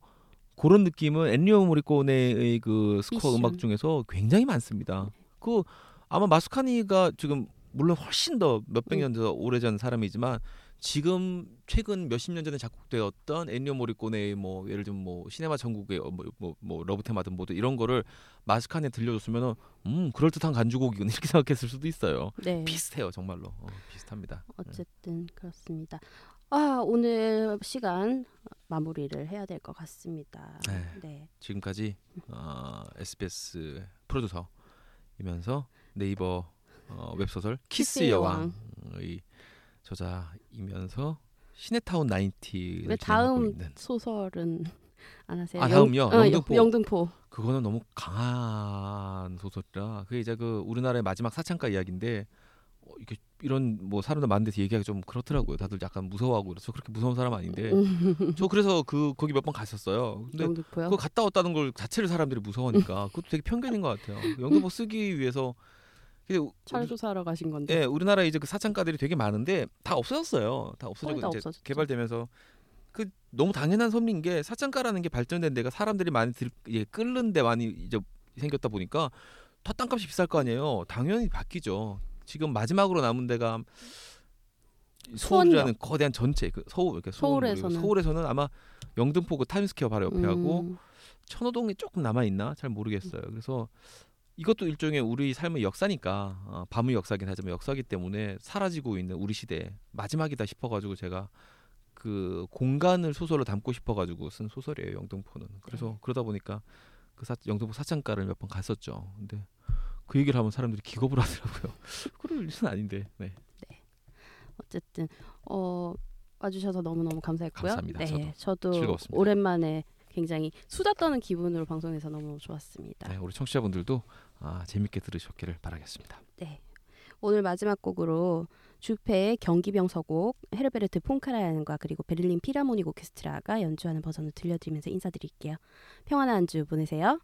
그런 느낌은 엔니오 모리코네의 그 스코어 미션. 음악 중에서 굉장히 많습니다. 그 아마 마스카니가 지금 물론 훨씬 더 몇백 음. 년더 오래전 사람이지만 지금 최근 몇십 년 전에 작곡되었던 엔니오 모리코네의 뭐 예를 들면 뭐 시네마 천국의 어, 뭐, 뭐, 뭐 love 테마든 뭐든 이런 거를 마스카니에 들려줬으면은 음 그럴 듯한 간주곡이군 이렇게 생각했을 수도 있어요. 네. 비슷해요 정말로 어, 비슷합니다. 어쨌든 그렇습니다. 아 오늘 시간 마무리를 해야 될 것 같습니다. 네. 네. 지금까지 어, SBS 프로듀서이면서 네이버 어, 웹소설 키스의 여왕의 저자이면서 시네타운 90를 왜 다음 소설은 안 하세요? 아, 다음요? 영, 어, 영등포. 영등포. 그거는 너무 강한 소설이라 그게 이제 그 우리나라의 마지막 사창가 이야기인데 어, 이게 이런 뭐 사람들 많은 데서 얘기하기 좀 그렇더라고요. 다들 약간 무서워하고 그래서 그렇게 무서운 사람 아닌데 저 그래서 그 거기 몇 번 갔었어요. 근데 영등포요. 그거 갔다 왔다는 걸 자체를 사람들이 무서워하니까 그것도 되게 편견인 것 같아요. 영등포 쓰기 위해서 근데 우- 철조사하러 가신 건데. 예, 우리나라 이제 그 사창가들이 되게 많은데 다 없어졌어요. 다 없어지고 다 이제 없어졌죠. 개발되면서 그 너무 당연한 섭리인 게 사창가라는 게 발전된 데가 사람들이 많이 들, 예, 끓는 데 많이 이제 생겼다 보니까 다 땅값이 비쌀 거 아니에요. 당연히 바뀌죠. 지금 마지막으로 남은 데가 서울이라는 거대한 전체 그 서울 이렇게 서울에서는. 서울에서는 아마 영등포 그 타임스퀘어 바로 옆에 하고 음, 천호동이 조금 남아 있나 잘 모르겠어요. 그래서 이것도 일종의 우리 삶의 역사니까 어, 밤의 역사긴 하지만 역사기 때문에 사라지고 있는 우리 시대 마지막이다 싶어가지고 제가 그 공간을 소설로 담고 싶어가지고 쓴 소설이에요 영등포는. 그래서 네. 그러다 보니까 그 사, 영등포 사창가를 몇 번 갔었죠. 근데 그 얘기를 하면 사람들이 기겁을 하더라고요. 그럴 일은 아닌데. 네. 어쨌든 어 와주셔서 너무 너무 감사했고요. 감사합니다. 네, 저도 즐거웠습니다. 오랜만에 굉장히 수다 떠는 기분으로 방송해서 너무 좋았습니다. 네, 우리 청취자분들도 아, 재밌게 들으셨기를 바라겠습니다. 네. 오늘 마지막 곡으로 주페의 경기병 서곡 헤르베르트 폰카라얀과 그리고 베를린 피라모닉 오케스트라가 연주하는 버전을 들려드리면서 인사드릴게요. 평안한 한주 보내세요.